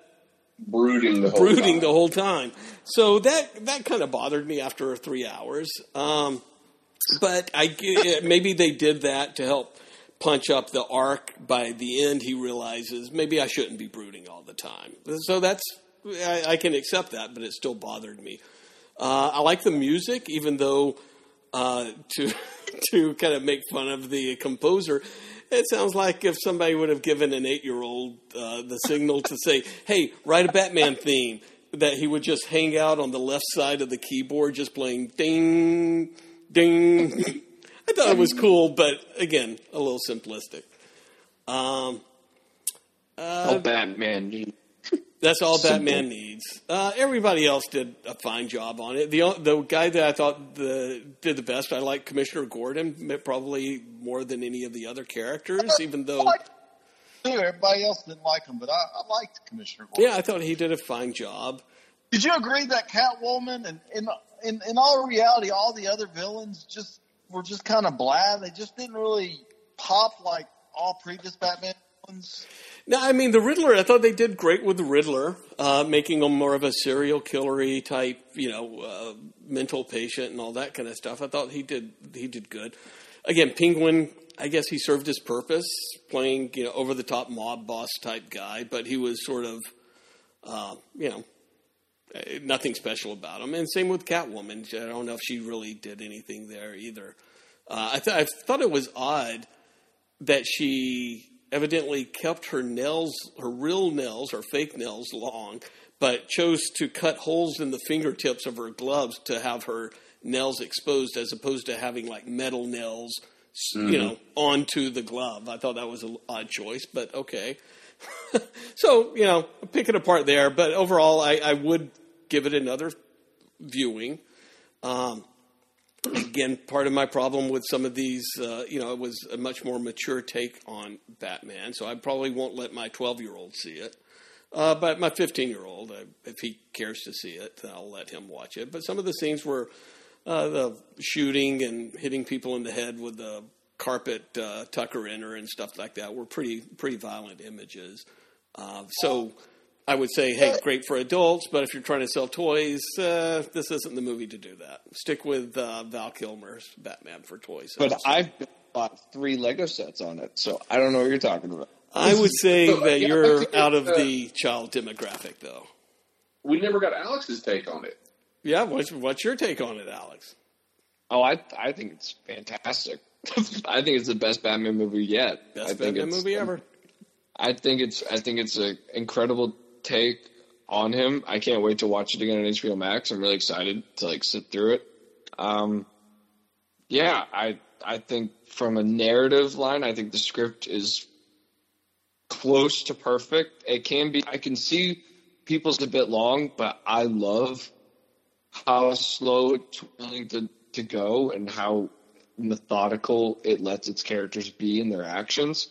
Brooding the whole brooding time. the whole time. So that that kind of bothered me after three hours. Um, but I maybe they did that to help punch up the arc. By the end, he realizes maybe I shouldn't be brooding all the time. So that's I, I can accept that, but it still bothered me. Uh, I like the music, even though uh, to to kind of make fun of the composer. It sounds like if somebody would have given an eight year old uh, the signal to say, "Hey, write a Batman theme," that he would just hang out on the left side of the keyboard, just playing ding, ding. I thought it was cool, but again, a little simplistic. Um, oh, Batman. That's all Batman needs. Uh, everybody else did a fine job on it. The the guy that I thought the, did the best, I like Commissioner Gordon probably more than any of the other characters. Even though. Everybody else didn't like him, but I, I liked Commissioner Gordon. yeah, I thought he did a fine job. Did you agree that Catwoman and in, in in all reality, all the other villains just were just kind of bland. They just didn't really pop like all previous Batman villains. No, I mean the Riddler. I thought they did great with the Riddler, uh, making him more of a serial killery type, you know, uh, mental patient and all that kind of stuff. I thought he did he did good. Again, Penguin. I guess he served his purpose, playing you know over the top mob boss type guy, but he was sort of, uh, you know, eh, nothing special about him. And same with Catwoman. I don't know if she really did anything there either. Uh, I, th- I thought it was odd that she evidently kept her nails, her real nails or fake nails, long, but chose to cut holes in the fingertips of her gloves to have her nails exposed, as opposed to having like metal nails, s you know, onto the glove. I thought that was an odd choice, but okay. so you know, pick it apart there. But overall, I, I would give it another viewing. Um, again, part of my problem with some of these, uh, you know, it was a much more mature take on Batman, so I probably won't let my 12 year old see it. Uh, but my 15 year old, uh, if he cares to see it, I'll let him watch it. But some of the scenes were uh, the shooting and hitting people in the head with the carpet uh, tucker inner and stuff like that were pretty pretty violent images. Uh, so I would say, hey, great for adults, but if you're trying to sell toys, uh, this isn't the movie to do that. Stick with uh, Val Kilmer's Batman for toys. But I've bought three Lego sets on it, so I don't know what you're talking about. I would say So, that yeah, you're out of uh, the child demographic, though. We never got Alex's take on it. Yeah, what's, what's your take on it, Alex? Oh, I I think it's fantastic. I think it's the best Batman movie yet. I Best think Batman it's- movie ever. I think it's I think it's an incredible take on him. I can't wait to watch it again on HBO Max. I'm really excited to like sit through it. Um, yeah, I I think from a narrative line, I think the script is close to perfect. It can be. I can see people's a bit long, but I love how slow it's willing to to go and how methodical it lets its characters be in their actions.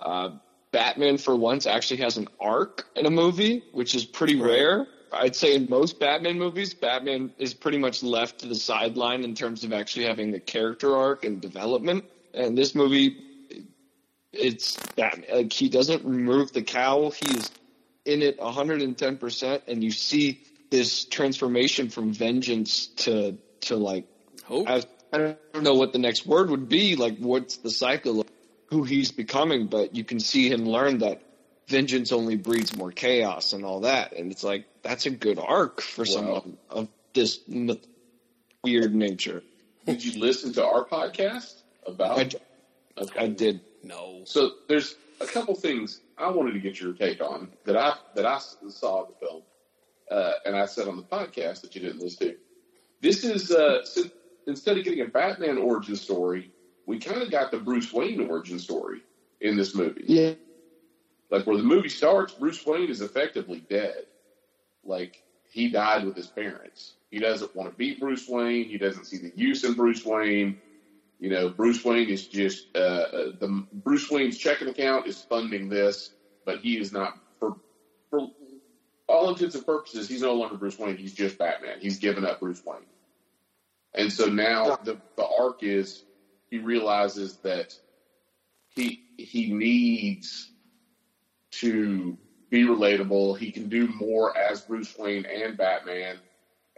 Uh, Batman, for once, actually has an arc in a movie, which is pretty rare. I'd say in most Batman movies, Batman is pretty much left to the sideline in terms of actually having a character arc and development. And this movie, it's Batman. Like he doesn't remove the cowl. He is in it 110%, and you see this transformation from vengeance to to like Hope. I, I don't know what the next word would be. Like, what's the cycle of who he's becoming? But you can see him learn that vengeance only breeds more chaos and all that. And it's like that's a good arc for someone of this m- weird nature. Did you listen to our podcast about? I, Okay. I did. no. So there's a couple things I wanted to get your take on that I that I saw the film, uh, and I said on the podcast that you didn't listen to. This is uh, so instead of getting a Batman origin story, we kind of got the Bruce Wayne origin story in this movie. Yeah. Like where the movie starts, Bruce Wayne is effectively dead. Like he died with his parents. He doesn't want to be Bruce Wayne. He doesn't see the use in Bruce Wayne. You know, Bruce Wayne is just uh, uh, the Bruce Wayne's checking account is funding this, but he is not for for all intents and purposes. He's no longer Bruce Wayne. He's just Batman. He's given up Bruce Wayne, and so now the the arc is he realizes that he he needs to be relatable. He can do more as Bruce Wayne and Batman,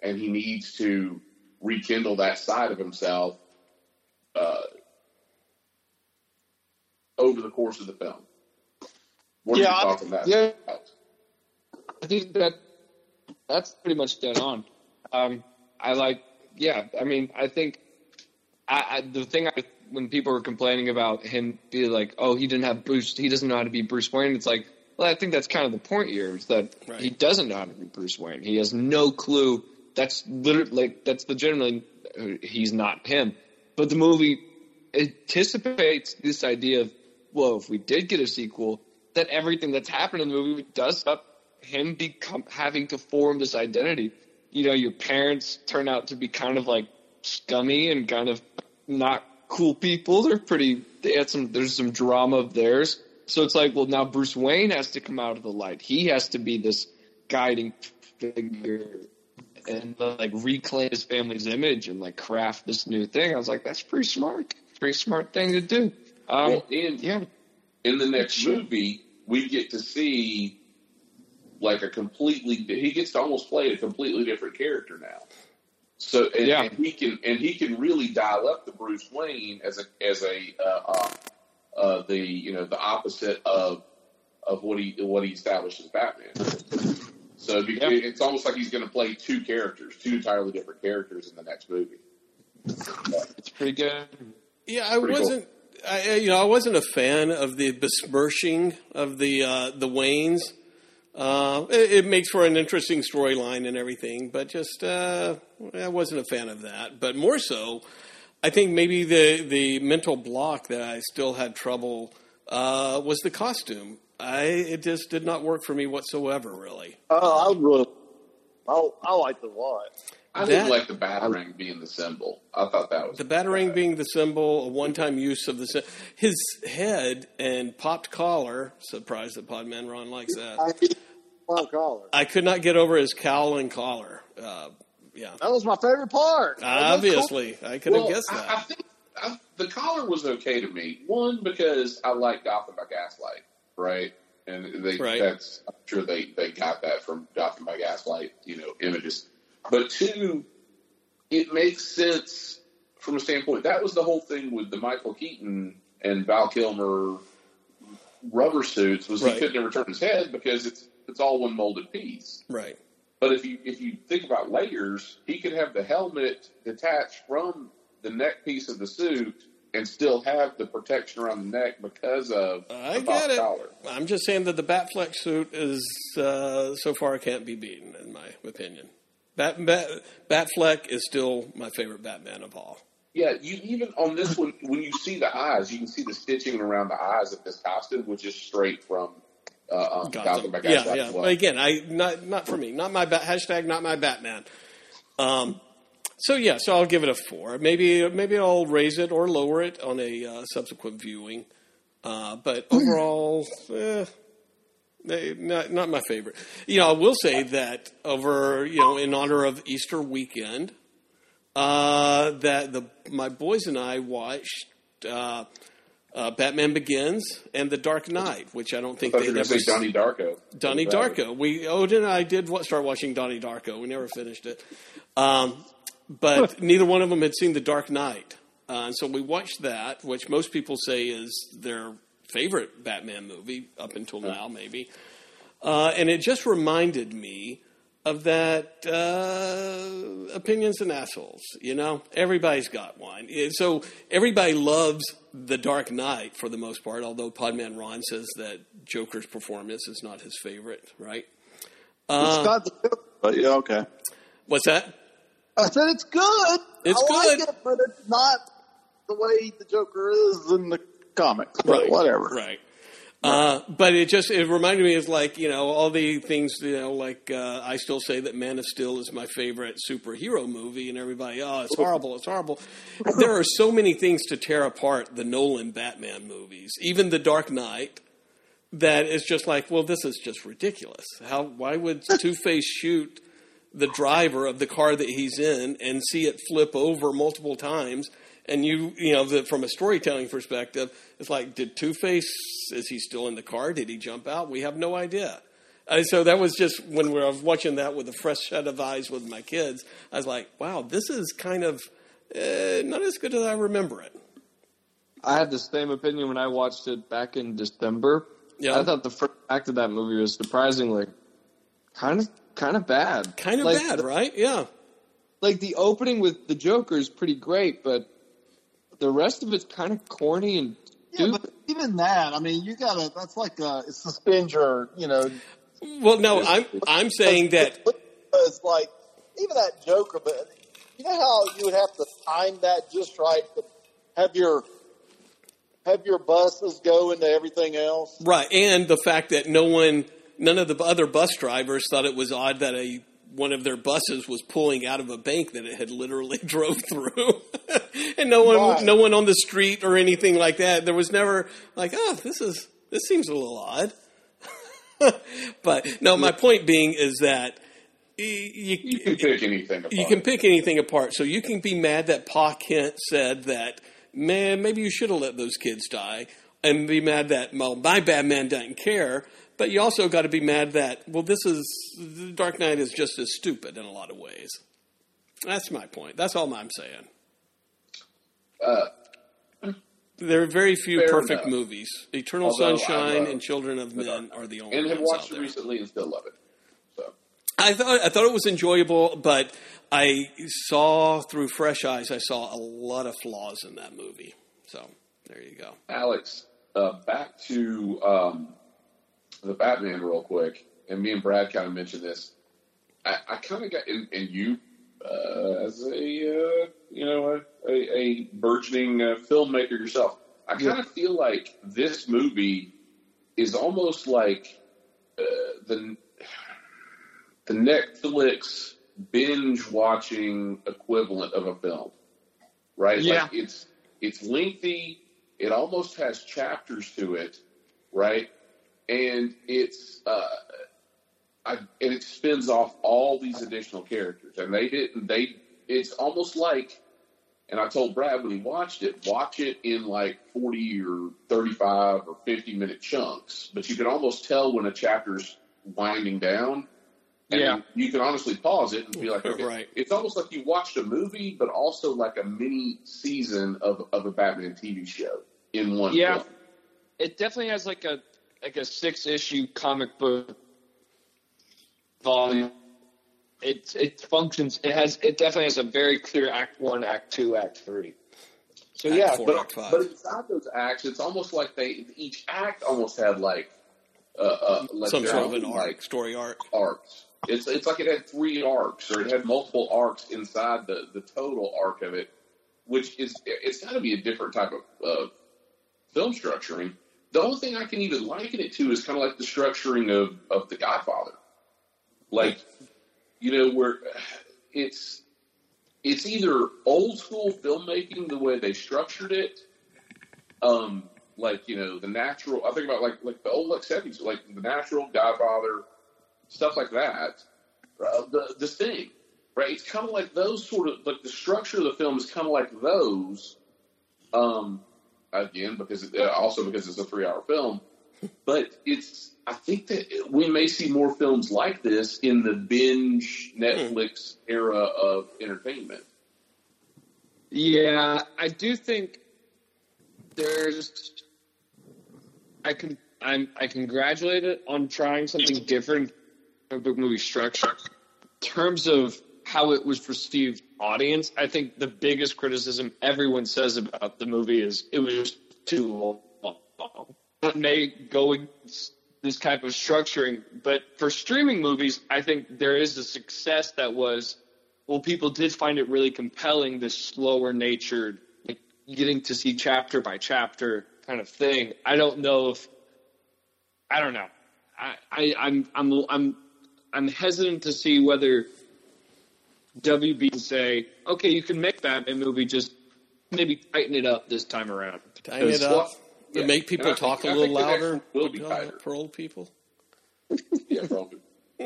and he needs to rekindle that side of himself uh, over the course of the film. What Yeah, are I- you talking about? yeah. I think that that's pretty much dead on. Um, I like, yeah. I mean, I think I, I, the thing I, when people were complaining about him being like, oh, he didn't have Bruce, he doesn't know how to be Bruce Wayne. It's like, well, I think that's kind of the point here is that Right. he doesn't know how to be Bruce Wayne. He has no clue. That's literally like that's legitimately he's not him. But the movie anticipates this idea of, well, if we did get a sequel, that everything that's happened in the movie does up him become having to form this identity. You know, your parents turn out to be kind of like scummy and kind of not cool people. They're pretty. They had some. There's some drama of theirs. So it's like, well, now Bruce Wayne has to come out of the light. He has to be this guiding figure and like reclaim his family's image and like craft this new thing. I was like, that's pretty smart. Pretty smart thing to do. Um, Well, and yeah. in the next movie, we get to see like a completely. He gets to almost play a completely different character now. So and, Yeah. and he can and he can really dial up the Bruce Wayne as a as a uh, uh, uh, the you know the opposite of of what he what he established as Batman. So it'd Yeah. it's almost like he's going to play two characters, two entirely different characters in the next movie. It's pretty good. Yeah, I wasn't. I, I- you know, I wasn't a fan of the besmirching of the uh, the Waynes. Uh, it, it makes for an interesting storyline and everything, but just uh, I wasn't a fan of that. But more so, I think maybe the the mental block that I still had trouble uh, was the costume. I it just did not work for me whatsoever. Really, Oh, I really, I, I liked it a lot. I That- didn't like the batarang being the symbol. I thought that was the batarang being the symbol, a one time use of the sy- his head and popped collar. Surprised that Podman Ron likes that. I collar. I could not get over his cowl and collar. Uh, yeah, That was my favorite part. obviously, I could have well, guessed I, I that. think I, the collar was okay to me. One because I like Gotham by Gaslight, right? And they Right. that's I'm sure they they got that from Gotham by Gaslight, you know, images. But two, it makes sense from a standpoint. That was the whole thing with the Michael Keaton and Val Kilmer rubber suits was Right. he couldn't ever turn his head because it's it's all one molded piece. Right. But if you if you think about layers, he could have the helmet detached from the neck piece of the suit and still have the protection around the neck because of I the get it. collar. I'm just saying that the Batfleck suit is uh, so far can't be beaten, in my opinion. Bat, Bat, Batfleck is still my favorite Batman of all. Yeah, you even on this one when you see the eyes, you can see the stitching around the eyes of this costume, which is straight from uh, um, Gotham by yeah, yeah. well. Again, I not not for me, not my bat, hashtag, not my Batman. Um, so yeah, so I'll give it a four. Maybe maybe I'll raise it or lower it on a uh, subsequent viewing. Uh, but overall, eh, not not my favorite. You know, I will say that over you know in honor of Easter weekend, uh, that the my boys and I watched. Uh, uh, Batman Begins and The Dark Knight, which I don't think thought they you were never say Donnie Darko. Donnie Darko. We Odin and I did wa- start watching Donnie Darko. We never finished it, um, but neither one of them had seen The Dark Knight, uh, and so we watched that, which most people say is their favorite Batman movie up until now, maybe. Uh, and it just reminded me of that uh, opinions and assholes. You know, everybody's got one. So everybody loves the Dark Knight for the most part. Although Podman Ron says that Joker's performance is not his favorite. Right? Uh, it's not the but yeah, okay. What's that? I said it's good. It's I good. like it, but it's not the way the Joker is in the comics. But whatever. Right. Uh, but it just it reminded me of like you know all the things you know like uh, I still say that Man of Steel is my favorite superhero movie and everybody oh it's horrible it's horrible there are so many things to tear apart the Nolan Batman movies even the Dark Knight that is just like well this is just ridiculous how why would Two Face shoot the driver of the car that he's in and see it flip over multiple times. And you, you know, the, from a storytelling perspective, it's like, did Two Face, is he still in the car? Did he jump out? We have no idea. And so that was just when we were, I was watching that with a fresh set of eyes with my kids. I was like, wow, this is kind of uh, not as good as I remember it. I had the same opinion when I watched it back in December. Yeah. I thought the first act of that movie was surprisingly kind of kind of bad. Kind of Like, bad, right? Yeah. Like the opening with the Joker is pretty great, but the rest of it's kind of corny and Yeah, stupid. but even that, I mean, you gotta. That's like a it's suspend your, you know. Well, no, I'm I'm saying that it's like even that Joker, but you know how you would have to time that just right to have your have your buses go into everything else. Right, and the fact that no one, none of the other bus drivers thought it was odd that a one of their buses was pulling out of a bank that it had literally drove through, and no one, Right. no one on the street or anything like that. There was never like, oh, this is this seems a little odd. but no, my point being is that you, You can pick anything apart. you can pick anything apart. So you can be mad that Pa Kent said that, man, maybe you should have let those kids die, and be mad that, well, my Batman doesn't care. But you also got to be mad that, well, this is the Dark Knight is just as stupid in a lot of ways. That's my point. That's all I'm saying. Uh, There are very few perfect enough. movies. Eternal Although Sunshine and Children of Men are the only ones. and have watched it recently and still love it. So I thought I thought it was enjoyable, but I saw through fresh eyes. I saw a lot of flaws in that movie. So There you go. Alex, uh, back to um, the Batman real quick, and me and Brad kind of mentioned this. I, I kind of got, and, and you, uh, as a uh, you know a, a, a burgeoning uh, filmmaker yourself, I kind of feel like this movie is almost like uh, the the Netflix binge watching equivalent of a film, right? Yeah. Like it's it's lengthy. It almost has chapters to it, right? And it's uh, I, and it spins off all these additional characters, and they didn't. They it's almost like, and I told Brad when he watched it, watch it in like forty or thirty-five or fifty-minute chunks. But you can almost tell when a chapter's winding down. And Yeah. you can honestly pause it and be like, okay, Right. it's almost like you watched a movie, but also like a mini season of, of a Batman TV show in one Yeah. film. It definitely has like a like a six issue comic book volume. It it functions. It has it definitely has a very clear Act One, Act Two, Act Three. So Act yeah, four, But, but inside those acts, it's almost like they each act almost had like uh, uh, like Some sort of an arc, like story arc. arcs. It's it's like it had three arcs, or it had multiple arcs inside the the total arc of it, which is it's got to be a different type of uh, film structuring. The only thing I can even liken it to is kind of like the structuring of of The Godfather, like you know where it's it's either old school filmmaking the way they structured it, um, like you know the natural. I think about like like the old like seventies, like the natural Godfather, stuff like that. Uh, the the thing, right? It's kind of like those sort of like the structure of the film is kind of like those. Um, again, because uh, also because it's a three hour film, but it's. I think that we may see more films like this in the binge Netflix era of entertainment. Yeah, I do think there's. I can I'm I congratulate it on trying something different of the movie structure. In terms of how it was perceived audience, I think the biggest criticism everyone says about the movie is it was too long. It may go this type of structuring, but for streaming movies, I think there is a success that was well, people did find it really compelling, this slower natured, like getting to see chapter by chapter kind of thing. I don't know if, I don't know. I, I I'm I'm I'm I'm hesitant to see whether WB say, okay, you can make Batman movie, just maybe tighten it up this time around. Tighten it up. yeah. Make people And talk think- a little think the next louder will be tighter. for old people. Yeah, probably.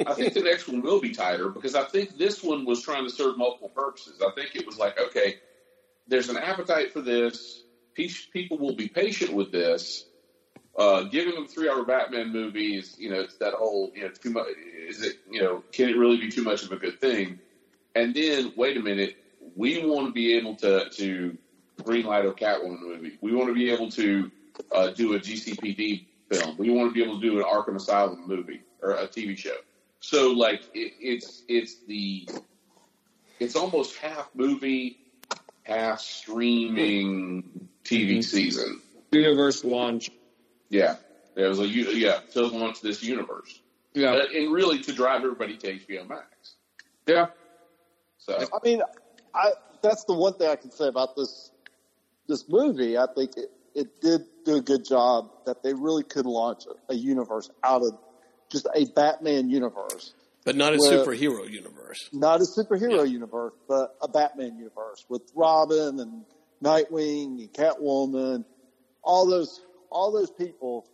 I think the next one will be tighter because I think this one was trying to serve multiple purposes. I think it was like, okay, there's an appetite for this. People will be patient with this. Uh, giving them three-hour Batman movies, you know, it's that whole, you know, too much. Is it, you know, can it really be too much of a good thing? And then, wait a minute, we want to be able to to greenlight a Catwoman movie. We want to be able to uh, do a GCPD film. We want to be able to do an Arkham Asylum movie or a TV show. So like it, it's it's the it's almost half movie, half streaming TV season. Universe launch. Yeah, there was a yeah to launch this universe Yeah. Uh, and really to drive everybody to HBO Max. Yeah. So I mean, I that's the one thing I can say about this this movie. I think it, it did do a good job that they really could launch a, a universe out of just a Batman universe, But not a Well- superhero universe. not a superhero universe, but a Batman universe with Robin and Nightwing and Catwoman, all those all those people.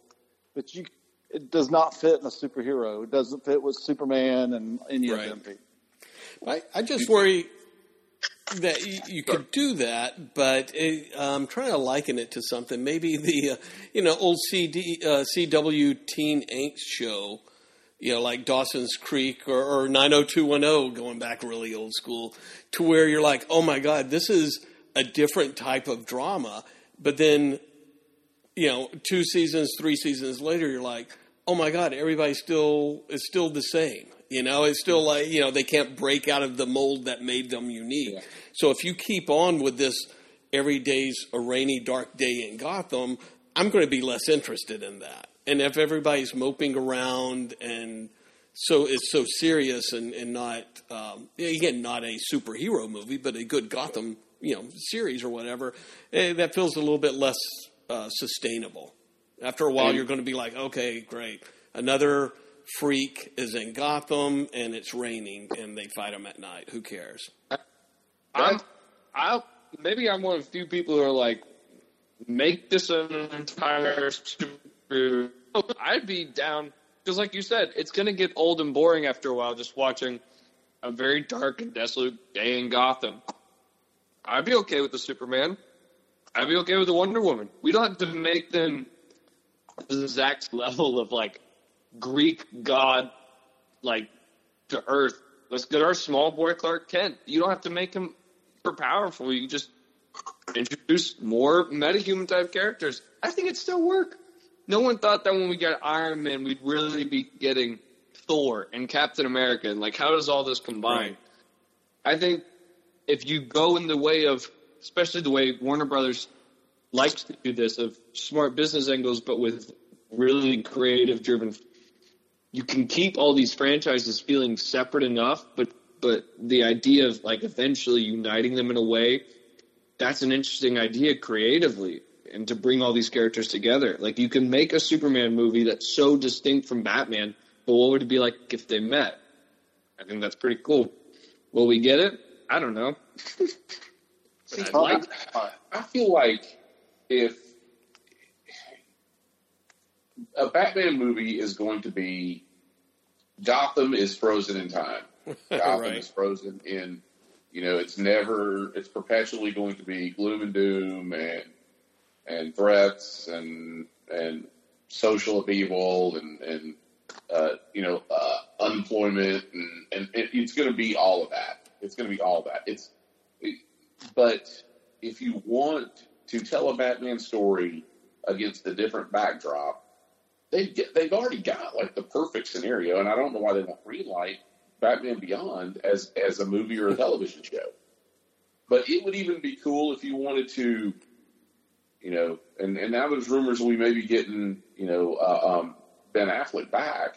But you, it does not fit in a superhero. It doesn't fit with Superman and any Right. of them people. I, I just worry that you, you could do that, but it, I'm trying to liken it to something. Maybe the uh, you know old CD uh, CW teen angst show, you know, like Dawson's Creek or, or 90210, going back really old school, to where you're like, oh my god, this is a different type of drama. But then, you know, two seasons, three seasons later, you're like, oh my god, everybody still is still the same. You know, it's still like you know they can't break out of the mold that made them unique. Yeah. So if you keep on with this every day's a rainy, dark day in Gotham, I'm going to be less interested in that. And if everybody's moping around and so it's so serious and, and not um, again not a superhero movie, but a good Gotham you know series or whatever, eh, that feels a little bit less uh, sustainable. After a while, And- you're going to be like, okay, great, another freak is in Gotham and it's raining and they fight him at night. Who cares? I'm, I maybe I'm one of the few people who are like, make this an entire. I'd be down because, like you said, it's going to get old and boring after a while just watching a very dark and desolate day in Gotham. I'd be okay with the Superman. I'd be okay with the Wonder Woman. We don't have to make them the exact level of like Greek god, like to Earth. Let's get our small boy Clark Kent. You don't have to make him super powerful. You just introduce more metahuman type characters. I think it'd still work. No one thought that when we got Iron Man, we'd really be getting Thor and Captain America. And like, how does all this combine? I think if you go in the way of, especially the way Warner Brothers likes to do this, of smart business angles, but with really creative driven you can keep all these franchises feeling separate enough, but but the idea of like eventually uniting them in a way, that's an interesting idea creatively, and to bring all these characters together. Like you can make a Superman movie that's so distinct from Batman, but what would it be like if they met? I think that's pretty cool. Will we get it? I don't know. See, I'd like- I, I feel like if a Batman movie is going to be Gotham is frozen in time. Gotham Right. is frozen in, you know, it's never, it's perpetually going to be gloom and doom and and threats and and social upheaval and and uh, you know uh, unemployment and and it, it's going to be all of that. It's going to be all of that. It's but if you want to tell a Batman story against a different backdrop, they get, they've already got like the perfect scenario, and I don't know why they won't relight Batman Beyond as as a movie or a television show. But it would even be cool if you wanted to, you know, and, and now there's rumors we may be getting, you know, uh, um, Ben Affleck back.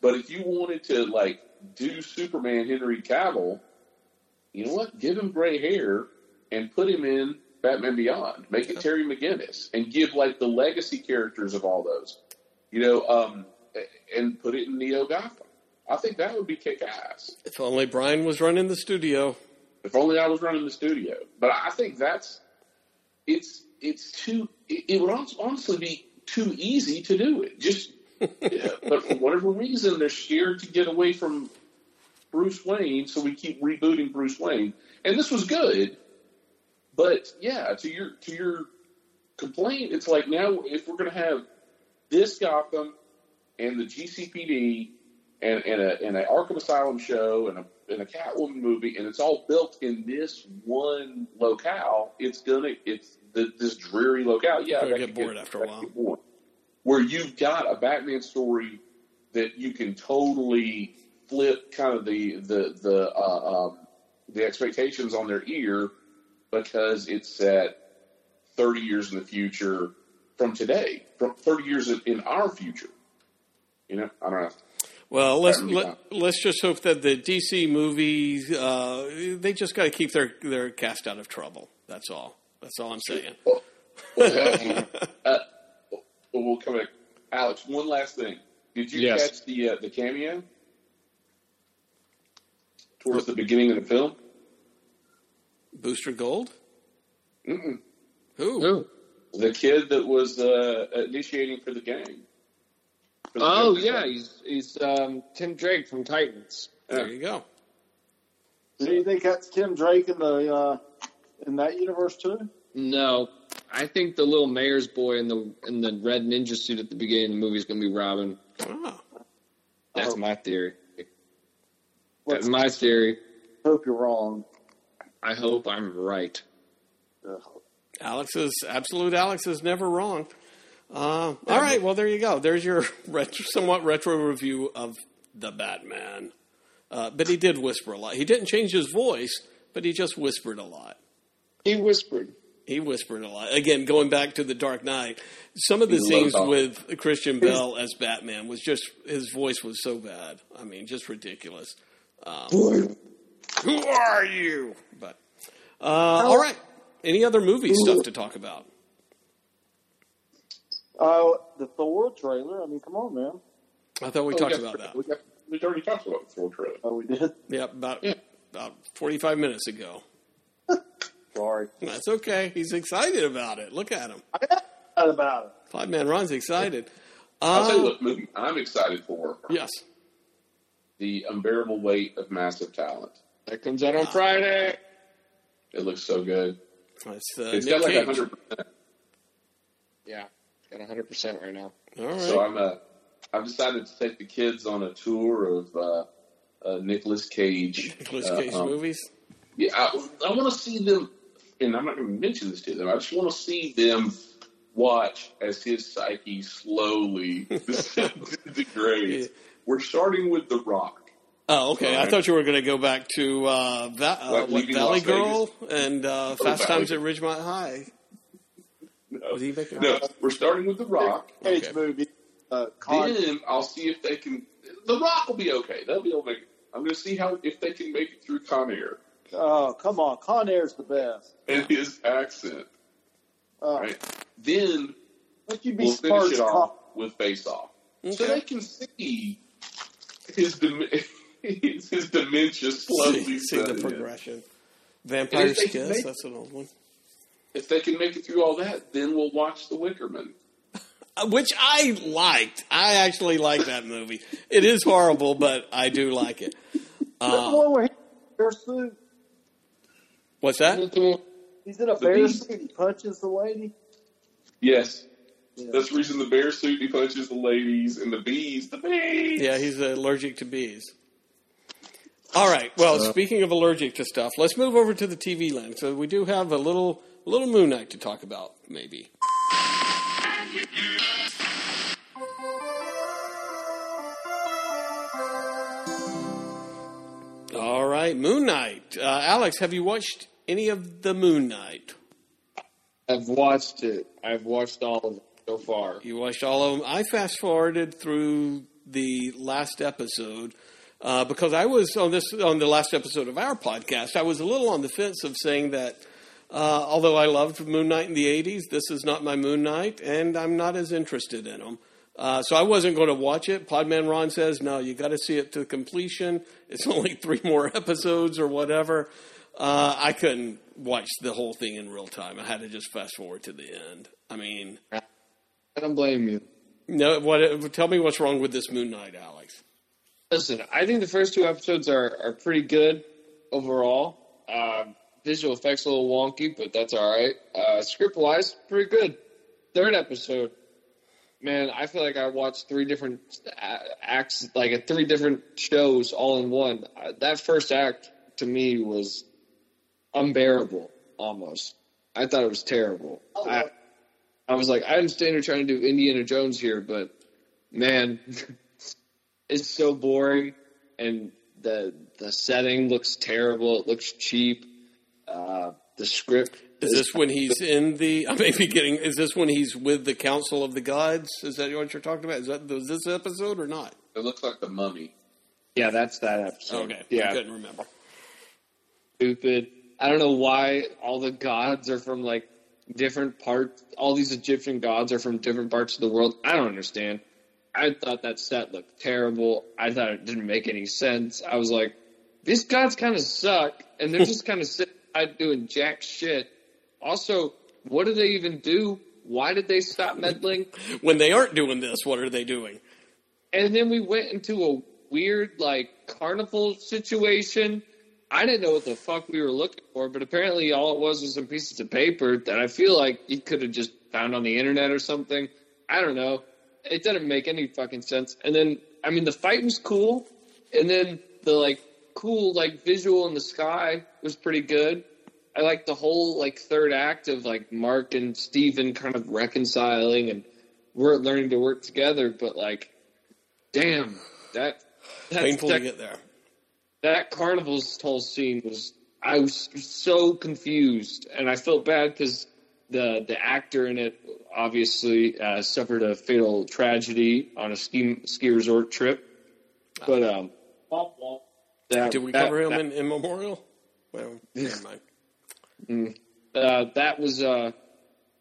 But if you wanted to like do Superman Henry Cavill, you know what? Give him gray hair and put him in Batman Beyond. Make it Terry McGinnis and give like the legacy characters of all those, you know, um, and put it in Neo Gotham. I think that would be kick ass. If only Brian was running the studio. If only I was running the studio. But I think that's it's it's too. It, it would hon- honestly be too easy to do it. Just, yeah, but for whatever reason, they're scared to get away from Bruce Wayne, so we keep rebooting Bruce Wayne. And this was good, but yeah, to your to your complaint, it's like now if we're going to have this Gotham and the GCPD and, and a and an Arkham Asylum show and a and a Catwoman movie, and it's all built in this one locale. It's gonna it's the, this dreary locale. Yeah, that get bored after a while. Where you've got a Batman story that you can totally flip kind of the the the uh, um, the expectations on their ear because it's set 30 years in the future from today, from 30 years in- in our future. You know, I don't know. Well, let's Batman let, let's just hope that the DC movies uh, they just got to keep their their cast out of trouble. That's all. That's all I'm saying. Well, well, uh, well, we'll come back. Alex, one last thing. Did you Yes. catch the uh, the cameo towards the beginning of the film? Booster Gold. Mm-mm. Who? Ooh. The kid that was uh, initiating for the gang. For the Oh gang. yeah, he's he's um, Tim Drake from Titans. There you go. Do you think that's Tim Drake in the uh, in that universe too? No, I think the little mayor's boy in the in the red ninja suit at the beginning of the movie is going to be Robin. Oh, That's Oh. my theory. Let's That's my theory. hope you're wrong. I hope I'm right. Ugh. Alex is absolute. Alex is never wrong. Uh, all right. Well, there you go. There's your retro, somewhat retro review of the Batman. Uh, but he did whisper a lot. He didn't change his voice, but he just whispered a lot. He whispered. He whispered a lot. Again, going back to the Dark Knight, some of the He's a scenes with Christian Bale as Batman was just his voice was so bad. I mean, just ridiculous. Um, who are you? But uh, all right. Any other movie stuff to talk about? Oh, the Thor trailer. I mean, come on, man. I thought we Oh, talked yes, about that. We, got, we already talked about the Thor trailer. Oh, we did. Yeah, about Yeah. about forty five minutes ago. Sorry. That's okay. He's excited about it. Look at him. I got mad about it. Five man Ron's excited. I'll tell you Uh, what movie I'm excited for: yes. The Unbearable Weight of Massive Talent. That comes out on Friday. It looks so good. It's, uh, It's Nick got like hundred percent. Yeah, got 100 percent right now. All right. So I'm uh, I've decided to take the kids on a tour of uh, uh, Nicolas Cage. Nicolas uh, Cage um, movies. Yeah, I, I want to see them, and I'm not going to mention this to them. I just want to see them watch as his psyche slowly degrades. We're starting with The Rock. Oh, okay. I thought you were going to go back to uh, Va- uh, what, Valley Las Girl and uh, Fast Valley Times at Ridgemont High. No, he making? no, we're starting with The Rock. Cage Okay. movie. Uh, Con- Then I'll see if they can. The Rock will be okay. They'll be able to make. I'm going to see how if they can make it through Con Air oh, come on. Con Air's the best. and his accent. Uh, Right. Then Let you be we'll finish as it Con- off with Face Off, so they can see his dem- his, his dementia slowly see, see the setting in. progression. Vampire's And if Kiss. make- That's an old one. If they can make it through all that, then we'll watch The Wickerman. Uh, Which I liked. I actually like that movie. It is horrible, but I do like it. the Uh, one where he bear suit. what's that? He's in a The bear Beast. suit. He punches the lady. Yes, Yeah. that's the reason the bear suit he punches the ladies and the bees. The bees. Yeah, he's allergic to bees. All right. Well, speaking of allergic to stuff, let's move over to the TV land. So we do have a little little Moon Knight to talk about, maybe. All right, Moon Knight. Uh, Alex, have you watched any of the Moon Knight? I've watched it. I've watched all of it so far. You watched all of them. I fast forwarded through the last episode uh, because I was on this on the last episode of our podcast. I was a little on the fence of saying that uh, although I loved Moon Knight in the '80s, this is not my Moon Knight, and I'm not as interested in him. Uh, so I wasn't going to watch it. Podman Ron says, "No, you got to see it to completion. It's only three more episodes or whatever." Uh, I couldn't watch the whole thing in real time. I had to just fast forward to the end. I mean, I don't blame you. no, what? Tell me what's wrong with this Moon Knight, Alex. Listen, I think the first two episodes are, are pretty good overall. Um, visual effects a little wonky, but that's all right. Uh, script wise, pretty good. Third episode, man, I feel like I watched three different acts, like three different shows all in one. Uh, that first act to me was unbearable, almost. I thought it was terrible. I, I was like, I understand you're trying to do Indiana Jones here, but man, it's so boring, and the the setting looks terrible. It looks cheap. Uh, the script Is this when he's in the? I may be getting. Is this when he's with the Council of the Gods? Is that what you're talking about? Is that was this episode or not? It looks like the mummy. Yeah, that's that episode. Okay, I Yeah, couldn't remember. stupid. I don't know why all the gods are from like different parts. All these Egyptian gods are from different parts of the world. I don't understand. I thought that set looked terrible. I thought it didn't make any sense. I was like, these gods kind of suck, and they're just kind of sitting out doing jack shit. Also, what do they even do? Why did they stop meddling? When they aren't doing this, what are they doing? And then we went into a weird like carnival situation. I didn't know what the fuck we were looking for, but apparently all it was was some pieces of paper that I feel like you could have just found on the internet or something. I don't know. It didn't make any fucking sense. And then I mean the fight was cool, and then the like cool like visual in the sky was pretty good. I like the whole like third act of like Mark and Steven kind of reconciling and we're learning to work together, but like damn, that that, Painful to get there. that carnival's whole scene was. I was so confused, and I felt bad because the the actor in it obviously uh, suffered a fatal tragedy on a ski ski resort trip. But um, that, Did we that- cover him that- in, in Memorial? Well, never mind. uh, that was uh,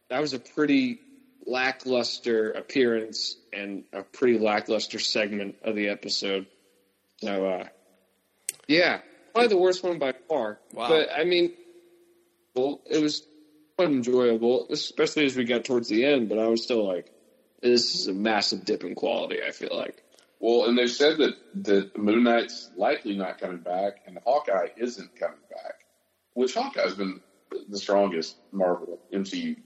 that was a pretty lackluster appearance and a pretty lackluster segment of the episode. So, uh, yeah, probably the worst one by far. Wow. But I mean, well, it was enjoyable, especially as we got towards the end. But I was still like, this is a massive dip in quality. I feel like. Well, and they've said that that Moon Knight's likely not coming back, and Hawkeye isn't coming back. Which Hawkeye's been the strongest Marvel MCU.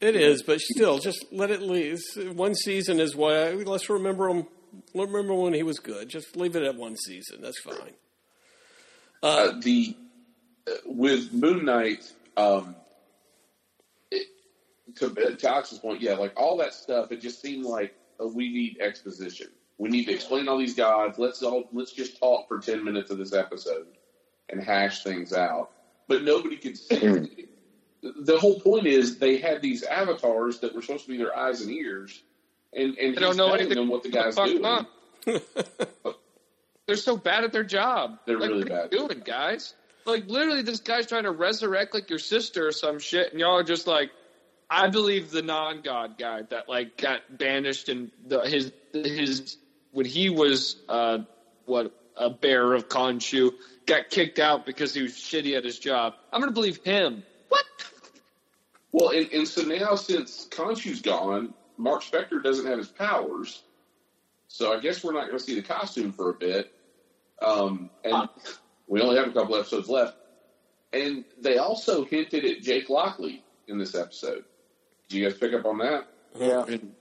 It is, but still, just let it leave. One season is why. Let's remember him. Remember when he was good. Just leave it at one season. That's fine. Uh, the uh, with Moon Knight, um, it, to, to Alex's point, yeah, like all that stuff. It just seemed like uh, we need exposition. We need to explain all these gods. Let's all let's just talk for ten minutes of this episode and hash things out. But nobody could see. anything. the whole point is they had these avatars that were supposed to be their eyes and ears, and and They don't know anything them what the guys Fuck doing. them up. They're so bad at their job. They're like, really what are bad. you doing, guys? Like literally, this guy's trying to resurrect like your sister or some shit, and y'all are just like, I believe the non-god guy that like got banished and the, his his when he was uh what a bearer of Khonshu got kicked out because he was shitty at his job. I'm gonna believe him. What? Well, and, and so now since Khonshu's gone, Mark Spector doesn't have his powers, so I guess we're not going to see the costume for a bit. Um, and we only have a couple episodes left. And they also hinted at Jake Lockley in this episode. Did you guys pick up on that? Yeah. And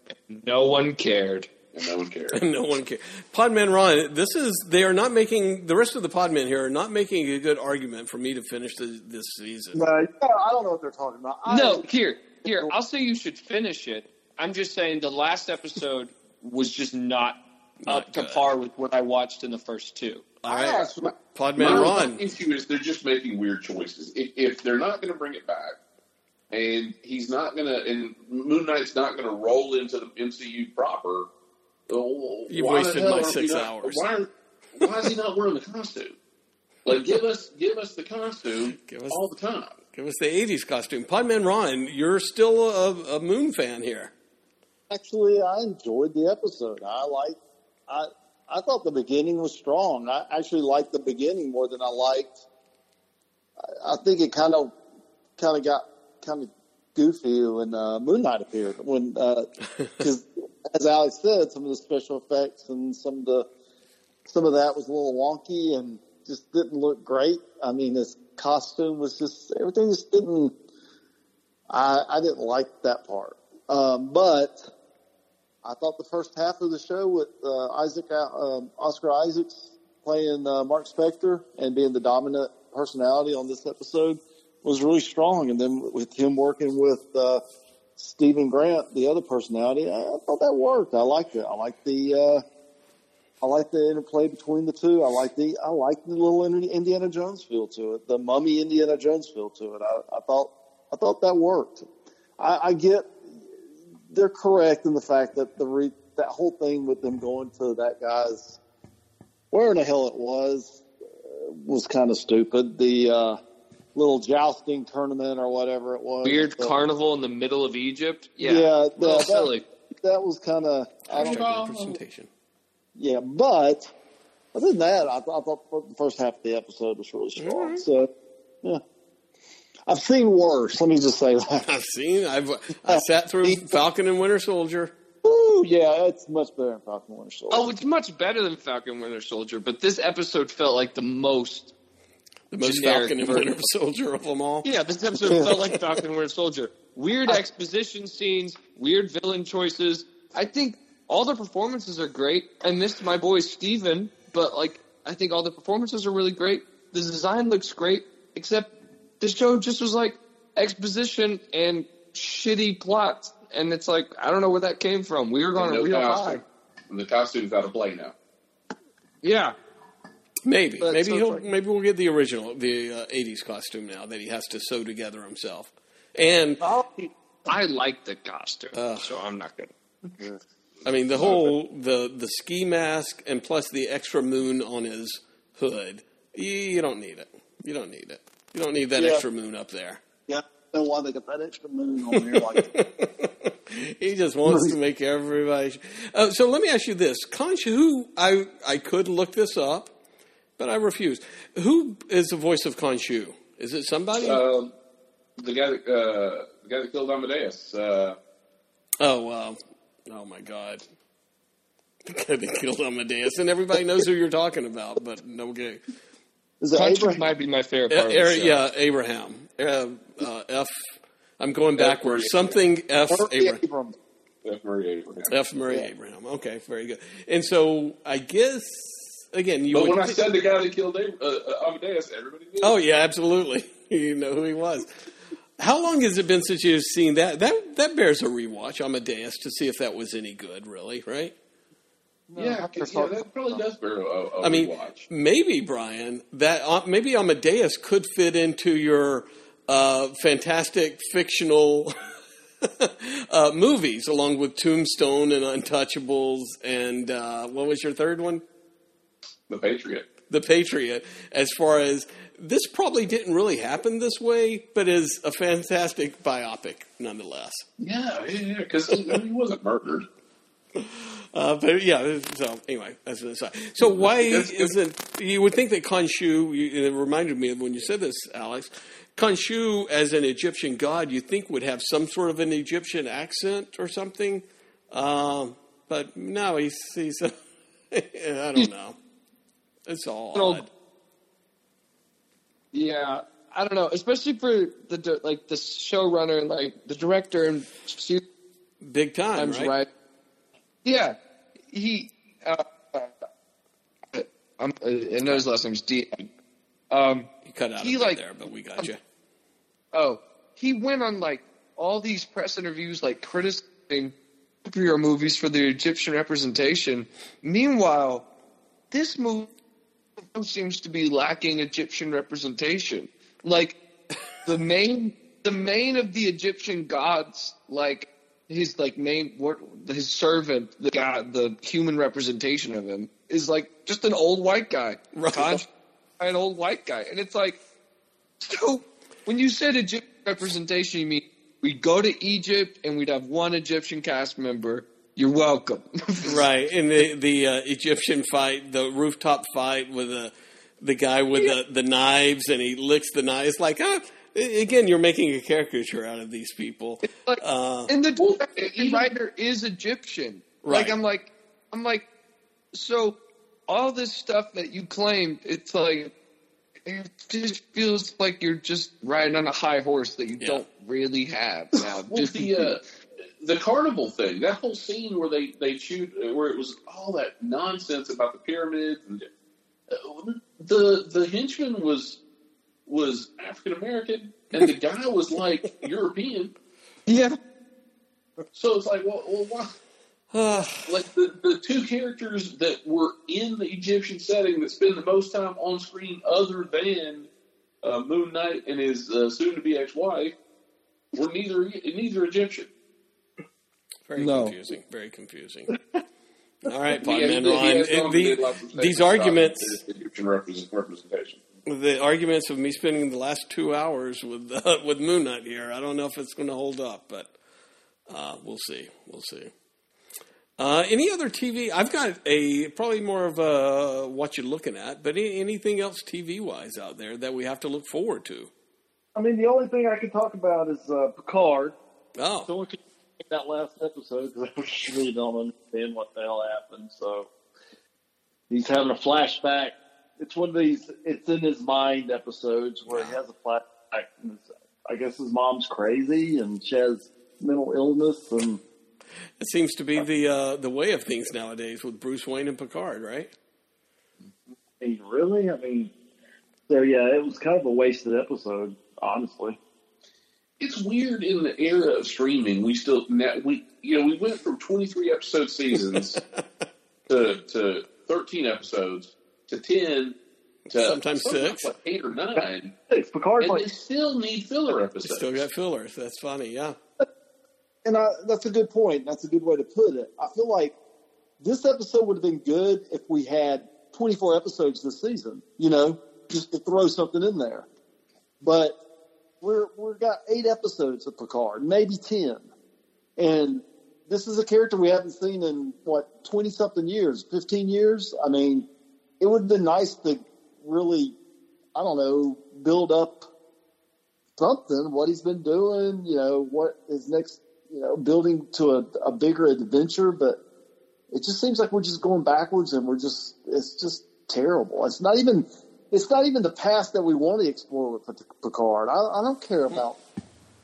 no one cared. And no one cared. no one cares. Podman Ron, this is they are not making the rest of the Podmen here are not making a good argument for me to finish the, this season. No, I don't know what they're talking about. I, No, here, here. I'll say you should finish it. I'm just saying the last episode was just not, Not up to par with what I watched in the first two. All I right, actually, Podman My Ron. issue is they're just making weird choices. If, if they're not going to bring it back, and he's not going to, and Moon Knight's not going to roll into the MCU proper, oh, well, You've wasted hell my six not- hours. Why, are- why is he not wearing the costume? Like, give us, give us the costume Give us- all the time. Give us the '80s costume. Podman Ron, you're still a, a Moon fan here. actually, I enjoyed the episode. I like I I thought the beginning was strong. I actually liked the beginning more than I liked. I, I think it kind of kind of got kind of goofy when uh, Moon Knight appeared. When because as Alex said, some of the special effects and some of the some of that was a little wonky and just didn't look great. I mean, his costume was just everything just didn't. I I didn't like that part, um, but I thought the first half of the show with uh, Isaac um, Oscar Isaacs playing uh, Mark Spector and being the dominant personality on this episode was really strong, and then with him working with uh, Stephen Grant, the other personality, I, thought that worked. I liked it. I liked the. Uh, I like the interplay between the two. I like the I like the little Indiana Jones feel to it, the mummy Indiana Jones feel to it. I, I thought I thought that worked. I, I get they're correct in the fact that the re, that whole thing with them going to that guy's where in the hell it was uh, was kind of stupid. The uh, little jousting tournament or whatever it was. Weird The- carnival in the middle of Egypt. Yeah, Yeah, oh, a little that- silly. That was kind of I don't Hashtag representation. Yeah, but other than that, I, thought- I thought the first half of the episode was really strong. So, yeah, I've seen worse. Let me just say that. I've seen. I've I sat through Falcon and Winter Soldier. Ooh, yeah, it's much better than Falcon and Winter Soldier. Oh, it's much better than Falcon Winter Soldier, but this episode felt like the most. The most Generic Falcon and version. Winter Soldier of them all. Yeah, this episode felt like Falcon and Winter Soldier. Weird exposition scenes, weird villain choices. I think all the performances are great. I missed my boy Steven, but like I think all the performances are really great. The design looks great, except the show just was like exposition and shitty plots. And it's like I don't know where that came from. We were going to no real costume. high. And the costume's out of play now. Yeah, Maybe, But maybe so he'll maybe we'll get the original, the uh, '80s costume now that he has to sew together himself. And I like the costume, Ugh. so I'm not gonna. I mean, the whole the the ski mask and plus the extra moon on his hood. You, you don't need it. You don't need it. You don't need that Yeah. extra moon up there. Yeah, I don't know why they got that extra moon on there. Like, he just wants to make everybody. Uh, so let me ask you this: Khonshu, who I I could look this up, but I refuse. Who is the voice of Khonshu? Is it somebody? Um, the guy that uh, the guy that killed Amadeus. Uh, oh, oh my God! The guy that killed Amadeus, and everybody knows who you're talking about, but no okay. is Abraham? might be my favorite Uh, part. of the show. yeah, Abraham. Uh, uh, F. I'm going backwards. Murray Something F. Abraham. Abraham. F. Murray Abraham. F. Murray Abraham. Okay, very good. And so I guess again, you. But would when I said the guy that killed uh, uh, Amadeus, everybody knew. oh yeah, absolutely. you know who he was. How long has it been since you've seen that? That that bears a rewatch. Amadeus to see if that was any good. Really, right? yeah, yeah, that probably does bear a, a I mean, watch. maybe Brian that uh, maybe Amadeus could fit into your uh, fantastic fictional uh, movies, along with Tombstone and Untouchables, and uh, what was your third one? The Patriot. The Patriot. As far as this probably didn't really happen this way, but is a fantastic biopic nonetheless. Yeah, yeah, because he, he wasn't murdered. Uh, but yeah, so anyway, that's an aside. So why isn't you would think that Khonshu? You, it reminded me of when you said this, Alex. Khonshu, as an Egyptian god, you think would have some sort of an Egyptian accent or something, um, but no, he's he's. I don't know. It's all odd. Yeah, I don't know, especially for the like the showrunner and like the director and she big time, right? right. Yeah, he. Uh, I'm, uh, I know his last name's D. Um, You cut out He, like- there, but we got you. oh, he went on like all these press interviews, like criticizing superhero movies for the Egyptian representation. Meanwhile, this movie seems to be lacking Egyptian representation. Like the main, the main of the Egyptian gods, like his like main, what his servant, the god, the human representation of him is like just an old white guy, Right. An old white guy, and it's like, so when you said Egyptian representation, you mean we'd go to Egypt and we'd have one Egyptian cast member. You're welcome. right in the the uh, Egyptian fight, the rooftop fight with the the guy with the, the knives, and he licks the knife. knives. Like, ah, again, you're making a caricature out of these people. like, Uh, and the Well, director writer is Egyptian. Right. Like I'm like I'm like so all this stuff that you claimed, it's like it just feels like you're just riding on a high horse that you Yeah. don't really have now. Well, just the uh, the carnival thing, that whole scene where they they shoot, where it was all that nonsense about the pyramids, and uh, the the henchman was was African American, and the guy was like European. yeah. So it's like, well, well why? Like the, the two characters that were in the Egyptian setting that spend the most time on screen, other than uh, Moon Knight and his uh, soon-to-be ex-wife, were neither neither Egyptian. Very No. confusing. Very confusing. All right, He has- Podman Ron. has gone and to the- these arguments, Egyptian representation. the arguments of me spending the last two hours with uh, with Moon Knight here. I don't know if it's going to hold up, but uh, we'll see. We'll see. Uh, any other TV? I've got a probably more of a what you're looking at, but any, anything else TV wise out there that we have to look forward to? I mean, the only thing I can talk about is uh, Picard. Oh, So we could take that last episode because I really don't understand what the hell happened. So he's having a flashback. It's one of these. It's in his mind episodes where he has a flashback. I guess his mom's crazy and she has mental illness and it seems to be the uh, the way of things nowadays with Bruce Wayne and Picard, right? I mean, really. I mean, so yeah, it was kind of a wasted episode, honestly. It's weird in the era of streaming. We still now we you know we went from 23 episode seasons to to 13 episodes to 10 to Sometimes six. like eight or nine, It's Picard's and like they still need filler episodes. Still got fillers. That's funny. Yeah. and I, that's a good point. That's a good way to put it. I feel like this episode would have been good if we had 24 episodes this season, you know, just to throw something in there. But we're, we've got eight episodes of Picard, maybe 10. And this is a character we haven't seen in what, 20 something years, 15 years. I mean, it would have been nice to really, I don't know, build up something, what he's been doing, you know, what his next, you know, building to a, a bigger adventure. But it just seems like we're just going backwards and we're just, it's just terrible. It's not even, it's not even the past that we want to explore with Picard. I, I don't care about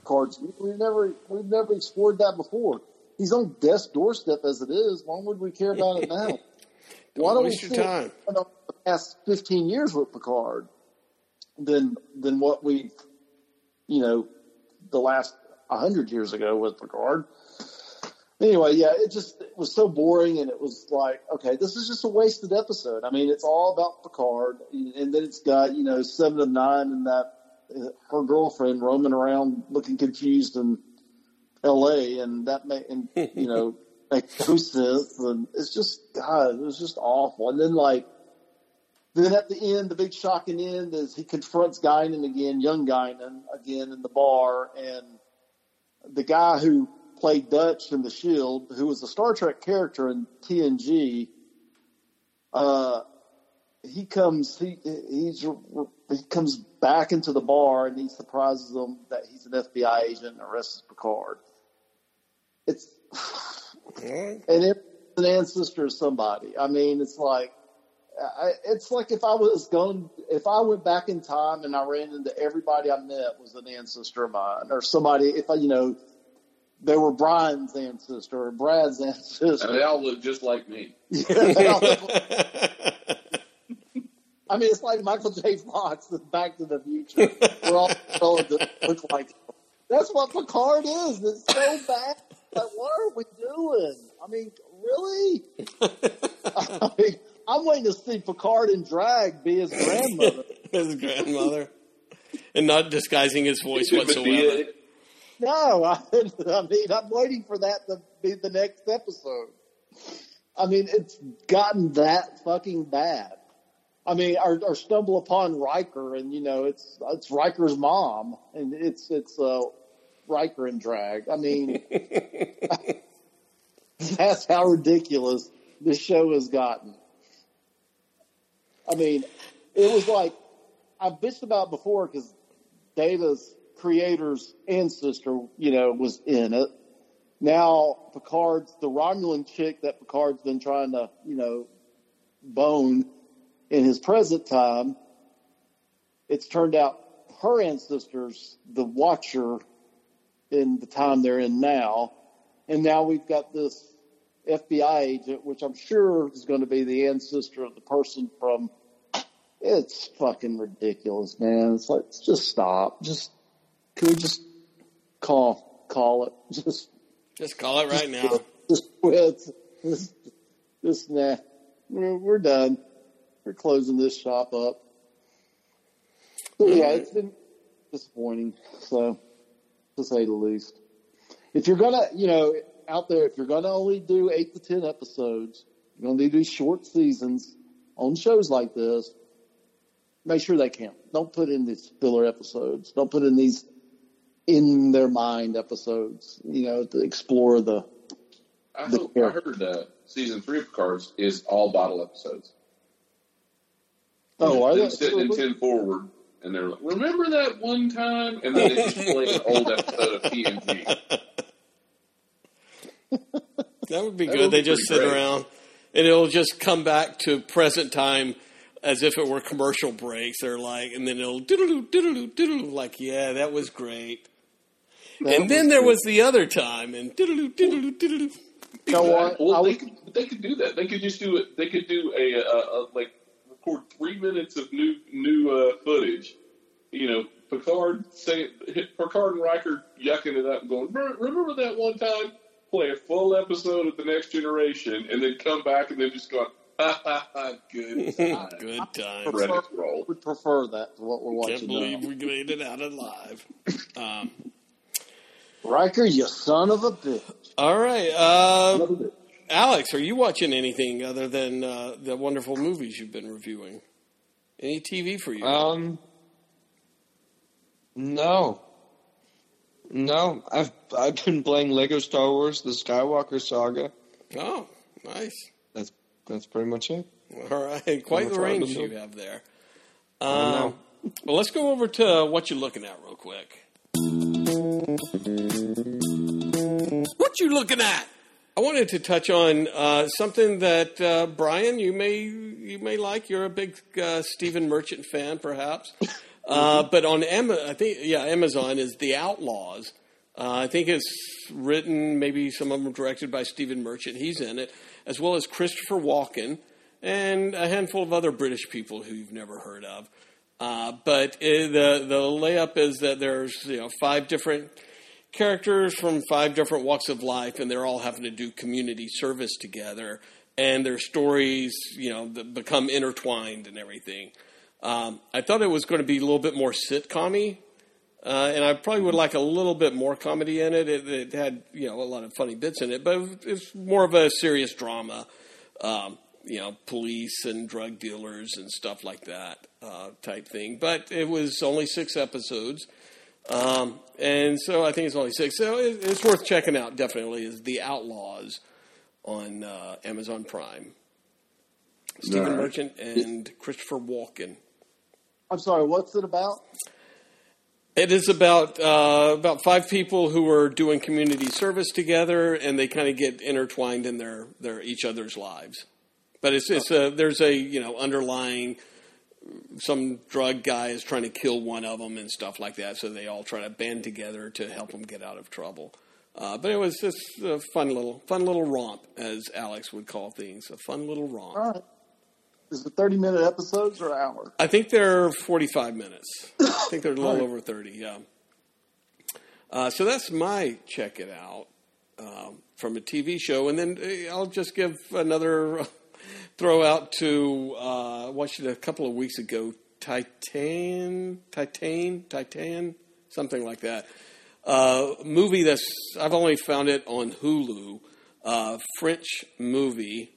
Picard's. We've never, we've never explored that before. He's on death's doorstep as it is. Why would we care about it now? Why don't we waste your time. the past 15 years with Picard than, than what we've, you know, the last 100 years ago with Picard? Anyway, yeah, it just it was so boring, and it was like, okay, this is just a wasted episode. I mean, it's all about Picard, and then it's got you know seven of nine and that her girlfriend roaming around looking confused in L.A. and that may and you know make no sense, and it's just God, it was just awful. And then like. Then at the end, the big shocking end is he confronts Guinan again, young Guinan again in the bar, and the guy who played Dutch in The Shield, who was a Star Trek character in TNG. Uh, he comes, he he's he comes back into the bar and he surprises them that he's an FBI agent and arrests Picard. It's and it's an ancestor of somebody. I mean, it's like I, it's like if I was going, if I went back in time and I ran into everybody I met was an ancestor of mine, or somebody, if I, you know, they were Brian's ancestor or Brad's ancestor. And they all look just like me. Yeah, I mean, it's like Michael J. Fox in Back to the Future. We're all going to look like. That's what Picard is. It's so bad. Like, what are we doing? I mean, really? I mean, I'm waiting to see Picard in drag be his grandmother. his grandmother. And not disguising his voice whatsoever. No, I, I mean, I'm waiting for that to be the next episode. I mean, it's gotten that fucking bad. I mean, or, or stumble upon Riker, and you know, it's it's Riker's mom, and it's it's uh, Riker in drag. I mean, that's how ridiculous this show has gotten. I mean, it was like I bitched about before because Data's creator's ancestor, you know, was in it. Now Picard's the Romulan chick that Picard's been trying to, you know, bone in his present time. It's turned out her ancestors, the Watcher, in the time they're in now, and now we've got this FBI agent, which I'm sure is going to be the ancestor of the person from. It's fucking ridiculous, man. It's like just stop, just can we just call call it? Just just call it right now. Just quit. Just, just nah. We're, we're done. We're closing this shop up. So, yeah, it's been disappointing. So, to say the least. If you're gonna, you know, out there, if you're gonna only do eight to ten episodes, you're gonna need to do short seasons on shows like this. Make sure they count. Don't put in these filler episodes. Don't put in these in their mind episodes, you know, to explore the. I, hope, I heard uh, season three of Cards is all bottle episodes. Oh, are they sitting in ten forward, and they're like, "Remember that one time?" And then they just play an old episode of TNG. That would be That good. would they be just sit great. around, and it'll just come back to present time as if it were commercial breaks. They're like, and then it'll doodle doodle doodle like, yeah, that was great. And then there was the other time, and doodle doodle doodle. You know what? Well, I they could they could do that. They could just do it. They could do a, a, a like record three minutes of new new uh, footage. You know, Picard say Picard and Riker yucking it up and going. "Remember- Remember that one time? Play a full episode of the Next Generation, and then come back and then just go. Ha ha ha! Good time. Good times. Credits roll. would prefer that to what we're Can't watching believe now. we made it out alive. Um, Riker, you son of a bitch. All right, uh, Alex, are you watching anything other than uh, the wonderful movies you've been reviewing? Any TV for you? Um, no, no. I've I've been playing Lego Star Wars: The Skywalker Saga. oh, nice. That's that's pretty much it. All right, quite the range you have there. I Um, know. well, let's go over to what you're looking at real quick. What you looking at? I wanted to touch on uh, something that uh, Brian, you may you may like. You're a big uh, Stephen Merchant fan, perhaps. Uh, but on Ama- I think yeah, Amazon is The Outlaws. Uh, I think it's written, maybe some of them directed by Stephen Merchant. He's in it, as well as Christopher Walken and a handful of other British people who you've never heard of. Uh, but uh, the the layup is that there's you know five different characters from five different walks of life, and they're all having to do community service together, and their stories you know become intertwined and everything. Um, I thought it was going to be a little bit more sitcom-y, uh, and I probably would like a little bit more comedy in it. it. It had you know a lot of funny bits in it, but it's more of a serious drama. Um, you know, police and drug dealers and stuff like that uh, type thing. But it was only six episodes, um, and so I think it's only six. So it, it's worth checking out. Definitely is The Outlaws on uh, Amazon Prime. Stephen All right. Merchant and Christopher Walken. I'm sorry, what's it about? It is about uh, about five people who are doing community service together, and they kind of get intertwined in their their each other's lives. But it's it's a there's a you know underlying some drug guy is trying to kill one of them and stuff like that, so they all try to band together to help him get out of trouble. Uh, but it was just a fun little fun little romp, as Alex would call things, a fun little romp. All right. Is it 30 minute episodes or an hour? I think they're 45 minutes. I think they're a little over 30, yeah. Uh, so that's my check it out um, from a TV show. And then uh, I'll just give another throw out to uh, watched it a couple of weeks ago Titan, Titan, Titan, something like that. Uh, movie that's, I've only found it on Hulu, uh, French movie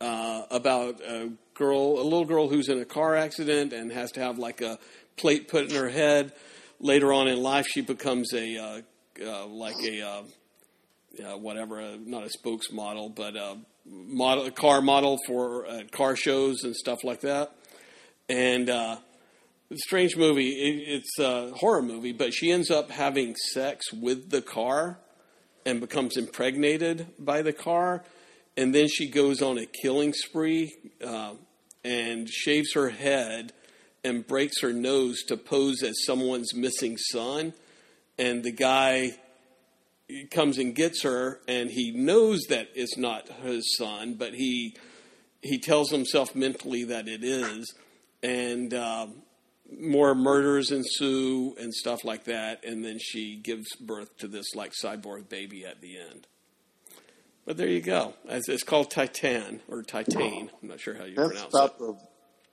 uh, about a girl, a little girl who's in a car accident and has to have like a plate put in her head. Later on in life, she becomes a uh, uh, like a uh, uh, whatever, uh, not a spokesmodel, but a model, car model for uh, car shows and stuff like that. And uh, strange movie. It, it's a horror movie, but she ends up having sex with the car and becomes impregnated by the car. And then she goes on a killing spree uh, and shaves her head and breaks her nose to pose as someone's missing son. And the guy comes and gets her, and he knows that it's not his son, but he he tells himself mentally that it is. And um, more murders ensue and stuff like that, and then she gives birth to this like cyborg baby at the end. But there you go. It's, it's called Titan or Titan. I'm not sure how you That's pronounce it.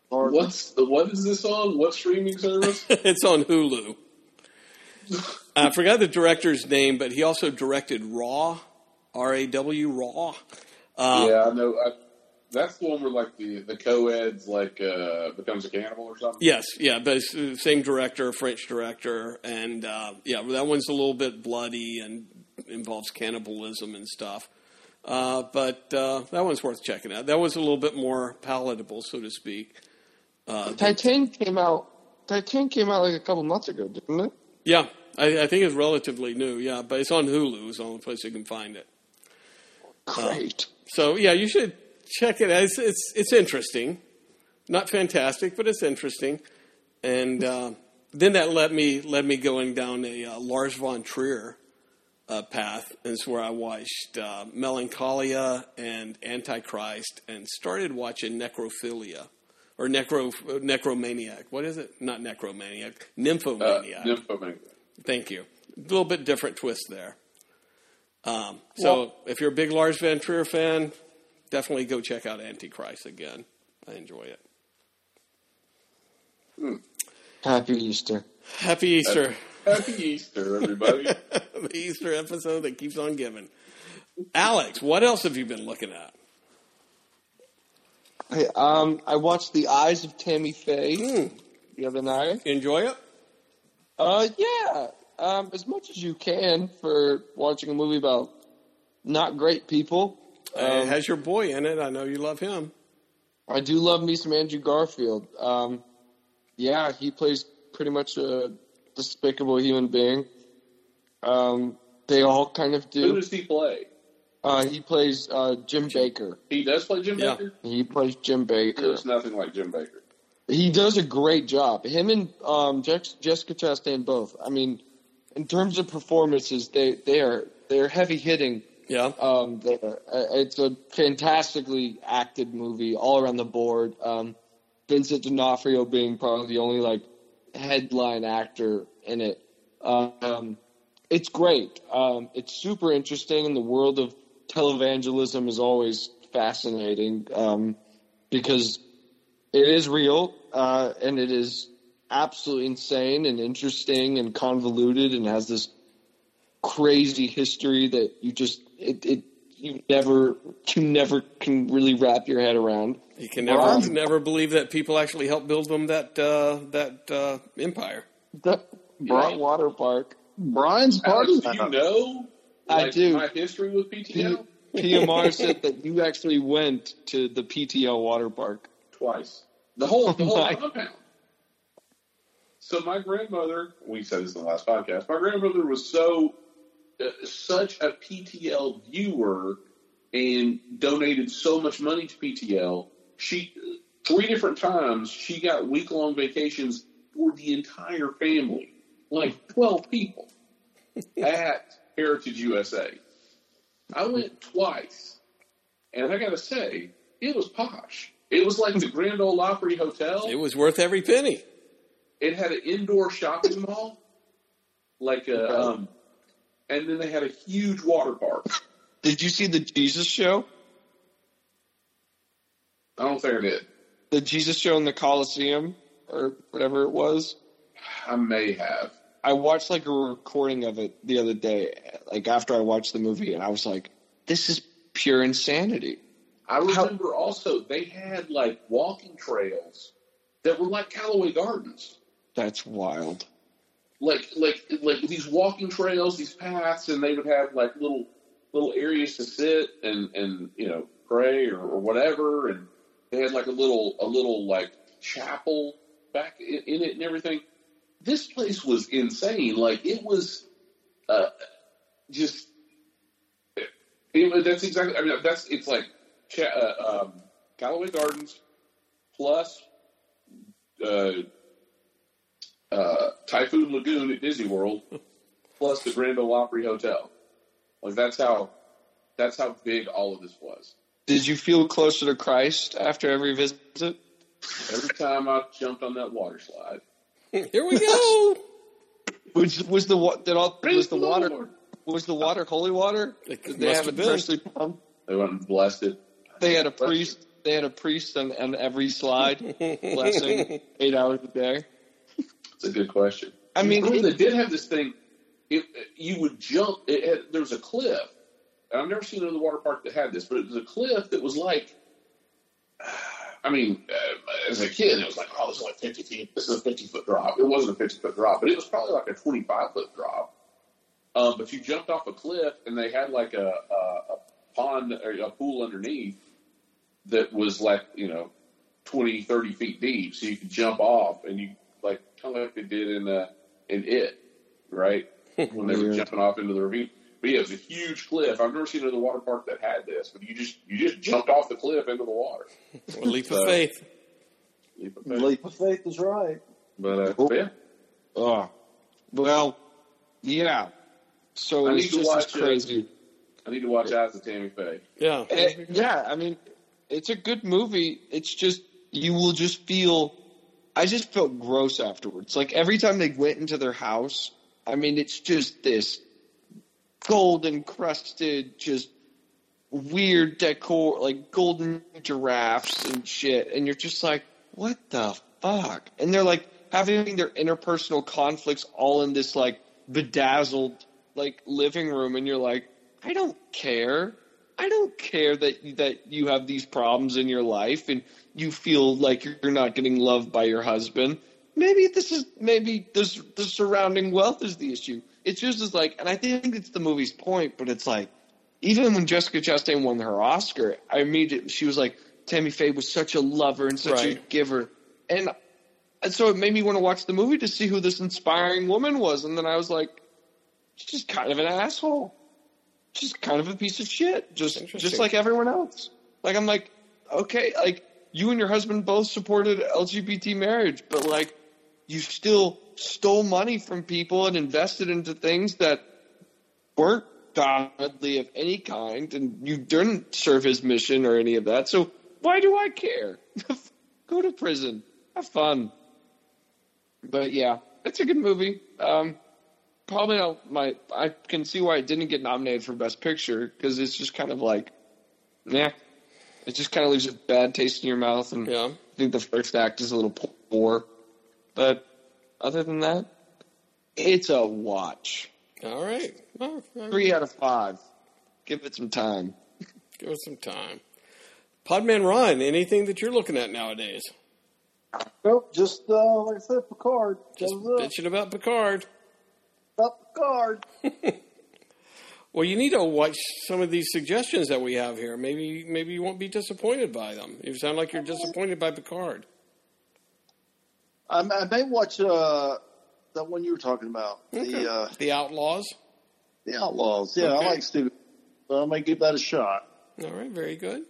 What's the what is this on? What streaming service? it's on Hulu. I forgot the director's name, but he also directed Raw, R A W Raw. Uh, yeah, I know. I, that's the one where like the the co-ed's like uh, becomes a cannibal or something. Yes, yeah, but it's the same director, French director, and uh, yeah, that one's a little bit bloody and involves cannibalism and stuff. Uh, but uh, that one's worth checking out. That was a little bit more palatable, so to speak. Uh, Titan came out. Titan came out like a couple months ago, didn't it? Yeah, I, I think it's relatively new. Yeah, but it's on Hulu. It's the only place you can find it. Great. So yeah, you should check it. out. It's it's, it's interesting, not fantastic, but it's interesting. And uh, then that led me led me going down a uh, Lars von Trier uh, path. And it's where I watched uh, Melancholia and Antichrist, and started watching Necrophilia or Necro Necromaniac. What is it? Not Necromaniac. Uh, Nymphomaniac. Nymphomaniac. Thank you. A little bit different twist there. Um, so if you're a big Lars Van Trier fan, definitely go check out Antichrist again. I enjoy it. Happy Easter. Happy Easter. Happy Easter, everybody. the Easter episode that keeps on giving. Alex, what else have you been looking at? Hey, um, I watched The Eyes of Tammy Faye Hmm. the other night. Enjoy it? Uh, yeah, um, as much as you can for watching a movie about not great people. it Um, has your boy in it. I know you love him. I do love me some Andrew Garfield. Um, yeah, he plays pretty much a despicable human being. Um, they all kind of do. Who does he play? Uh, he plays uh, Jim Bakker. He does play Jim Yeah. Bakker? He plays Jim He Bakker. looks nothing like Jim Bakker. He does a great job. Him and um, Jex- Jessica Chastain both. I mean, in terms of performances, they they are they're heavy hitting. Yeah. Um, there. Uh, it's a fantastically acted movie all around the board. Um, Vincent D'Onofrio being probably the only like headline actor in it. Um, it's great. Um, it's super interesting, in the world of televangelism is always fascinating um, because it is real uh, and it is absolutely insane and interesting and convoluted and has this crazy history that you just it, it you never you never can really wrap your head around. You can never Brian- never believe that people actually helped build them that uh, that uh, empire. The Bright Water Park. Brian's part Alex, do you know I do. my history with PTL? PMR said that you actually went to the PTL water park. Twice. The whole the whole my- compound. So my grandmother, we said this in the last podcast. My grandmother was so uh, such a PTL viewer and donated so much money to PTL. She three different times she got week long vacations for the entire family, like twelve people, at Heritage USA. I went twice, and I got to say, it was posh. It was like the Grand Ole Opry Hotel. It was worth every penny. It had an indoor shopping mall, like a, um, and then they had a huge water park. Did you see the Jesus show? I don't think I did. The Jesus show in the Coliseum or whatever it was? I may have. I watched like a recording of it the other day, like after I watched the movie, and I was like, "This is pure insanity." I remember also they had like walking trails that were like Callaway Gardens. That's wild. like like like these walking trails, these paths, and they would have like little little areas to sit and and you know pray or, or whatever, and they had like a little a little like chapel back in, in it and everything. This place was insane. Like it was uh, just it, that's exactly. I mean that's it's like uh, um, Callaway Gardens plus. Uh, uh, Typhoon Lagoon at Disney World, plus the Grand Ole Opry Hotel. Like that's how that's how big all of this was. Did you feel closer to Christ after every visit? Every time I jumped on that water slide, Here we go. Was was the wa- did all was the water was the water holy water? Did they have have it been. freshly pumped? They went and blessed it. They had a priest. They had a priest on, on every slide, blessing eight hours a day. It's a good question. I mean, it- they did have this thing. It, you would jump. It had, there was a cliff. And I've never seen another water park that had this, but it was a cliff that was like. I mean, uh, as a kid, it was like, oh, this is like 50 feet. This is a 50 foot drop. It wasn't a 50 foot drop, but it was probably like a 25 foot drop. Um, but you jumped off a cliff, and they had like a, a, a pond or a pool underneath that was like, you know, 20, 30 feet deep. So you could jump off, and you like kind of like they did in uh, in it, right? When they were jumping off into the ravine. But yeah, it was a huge cliff. I've never seen another water park that had this, but you just you just jumped off the cliff into the water. A leap of faith. Leap of faith. Leap of faith is right. But, uh, but yeah, Oh, well, yeah. So I it's need to just watch as it. I need to watch Eyes of Tammy Faye. Yeah. Eh, yeah, I mean, it's a good movie. It's just you will just feel. I just felt gross afterwards. Like every time they went into their house, I mean, it's just this gold encrusted, just weird decor, like golden giraffes and shit. And you're just like, what the fuck? And they're like having their interpersonal conflicts all in this like bedazzled like living room, and you're like, I don't care. I don't care that that you have these problems in your life and you feel like you're not getting loved by your husband. Maybe this is maybe this the surrounding wealth is the issue. It's just as like, and I think it's the movie's point, but it's like, even when Jessica Chastain won her Oscar, I immediately she was like, Tammy Faye was such a lover and such a giver, and and so it made me want to watch the movie to see who this inspiring woman was, and then I was like, she's just kind of an asshole. She's kind of a piece of shit, just just like everyone else. Like I'm like, okay, like you and your husband both supported LGBT marriage, but like you still stole money from people and invested into things that weren't godly of any kind, and you didn't serve his mission or any of that. So why do I care? Go to prison, have fun. But yeah, it's a good movie. Um, probably not my. I can see why it didn't get nominated for Best Picture because it's just kind of like, yeah, it just kind of leaves a bad taste in your mouth, and Yeah. I think the first act is a little poor. But other than that, it's a watch. All right. Well, Three out of five. Give it some time. give us some time. Podman Ron, anything that you're looking at nowadays? Nope, just uh, like I said, Picard. Just That bitching about Picard. About Picard. Well, you need to watch some of these suggestions that we have here. Maybe, maybe you won't be disappointed by them. You sound like you're disappointed by Picard. I, I may watch uh, that one you were talking about, Okay. the uh, The Outlaws. the Outlaws. Yeah, Okay. I like Steve. So I may give that a shot. All right, very good.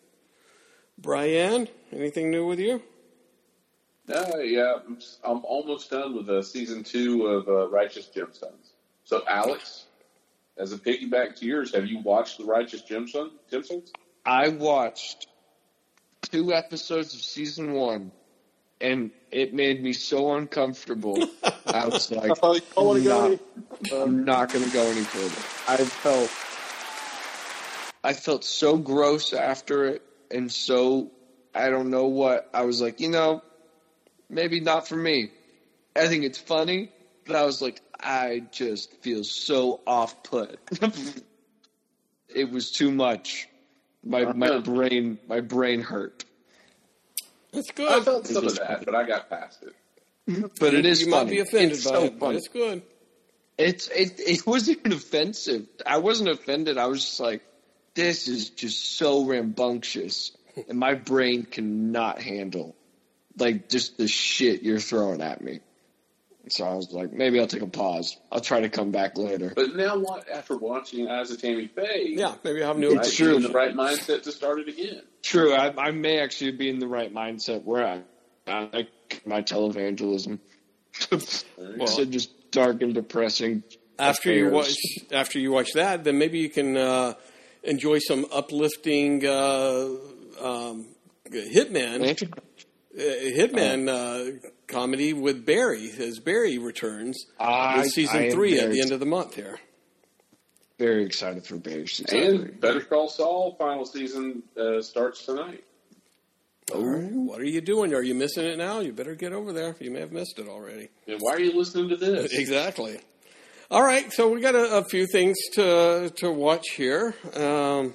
Brian, anything new with you? Uh, yeah, I'm, I'm almost done with uh, season two of uh, Righteous Gemstones. So, Alex, as a piggyback to yours, have you watched the Righteous Gemstone, Gemstones? I watched two episodes of season one, and it made me so uncomfortable. I was like, I thought you don't want to go. Nah. any- I'm not going to go any further. I felt, I felt so gross after it, and so I don't know what. I was like, you know, maybe not for me. I think it's funny, but I was like, I just feel so off put. it was too much. My my uh-huh. brain my brain hurt. That's I good. felt some of that, but I got past it. But it is you funny. might be offended it's by so it, but funny. it's good. It's it it wasn't even offensive. I wasn't offended. I was just like, this is just so rambunctious, and my brain cannot handle like just the shit you're throwing at me. So I was like, maybe I'll take a pause. I'll try to come back later. But now, what, after watching Eyes of Tammy Faye, Yeah, maybe I'll have new might It's be true. in the right mindset to start it again. True, I, I may actually be in the right mindset where I, I like my televangelism. Well, Instead just dark and depressing. after you watch after you watch that, then maybe you can uh, enjoy some uplifting uh, um, Hitman Hitman uh, comedy with Barry as Barry returns I- with season I three at the end of the month here. Very excited for Barry season three. and Better Call Saul final season uh, starts tonight. All right, what are you doing? Are you missing it now? You better get over there. You may have missed it already. And why are you listening to this? Exactly. All right, so we got a, a few things to to watch here. Um,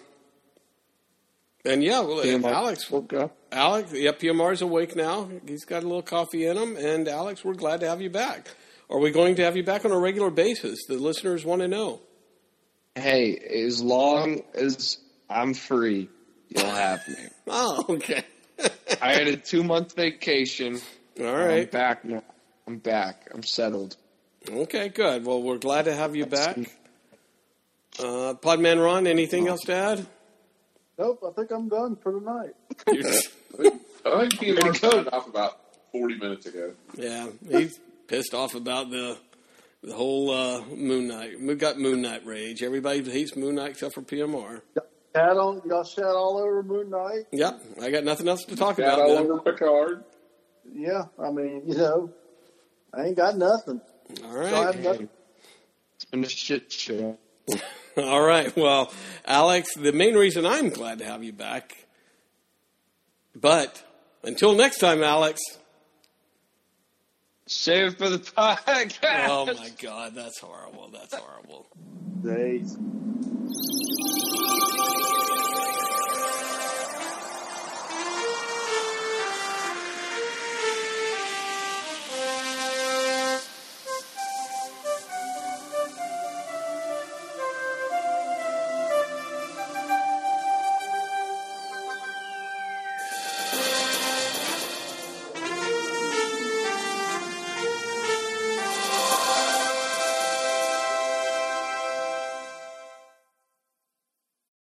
and yeah, well, PMR Alex, woke up. Alex, yeah, PMR's awake now. He's got a little coffee in him. And Alex, we're glad to have you back. Are we going to have you back on a regular basis? The listeners want to know. Hey, as long as I'm free, you'll have me. Oh, okay. I had a two month vacation. All right. I'm back now. I'm back. I'm settled. Okay, good. Well, we're glad to have you back. Uh, Podman Ron, anything else to add? Nope, I think I'm done for tonight. I think PMR signed off about 40 minutes ago. Yeah, he's pissed off about the the whole uh, Moon Knight. We got Moon Knight rage. Everybody hates Moon Knight except for PMR. Shat on, y'all shat all over Moon Knight. Yep, I got nothing else to talk Got about. all then. over Picard. Yeah, I mean, you know, I ain't got nothing. All Don't right, have nothing. It's been a shit show. all right. Well, Alex, the main reason I'm glad to have you back. But until next time, Alex. Save for the podcast. Oh my god, that's horrible. That's horrible. Days.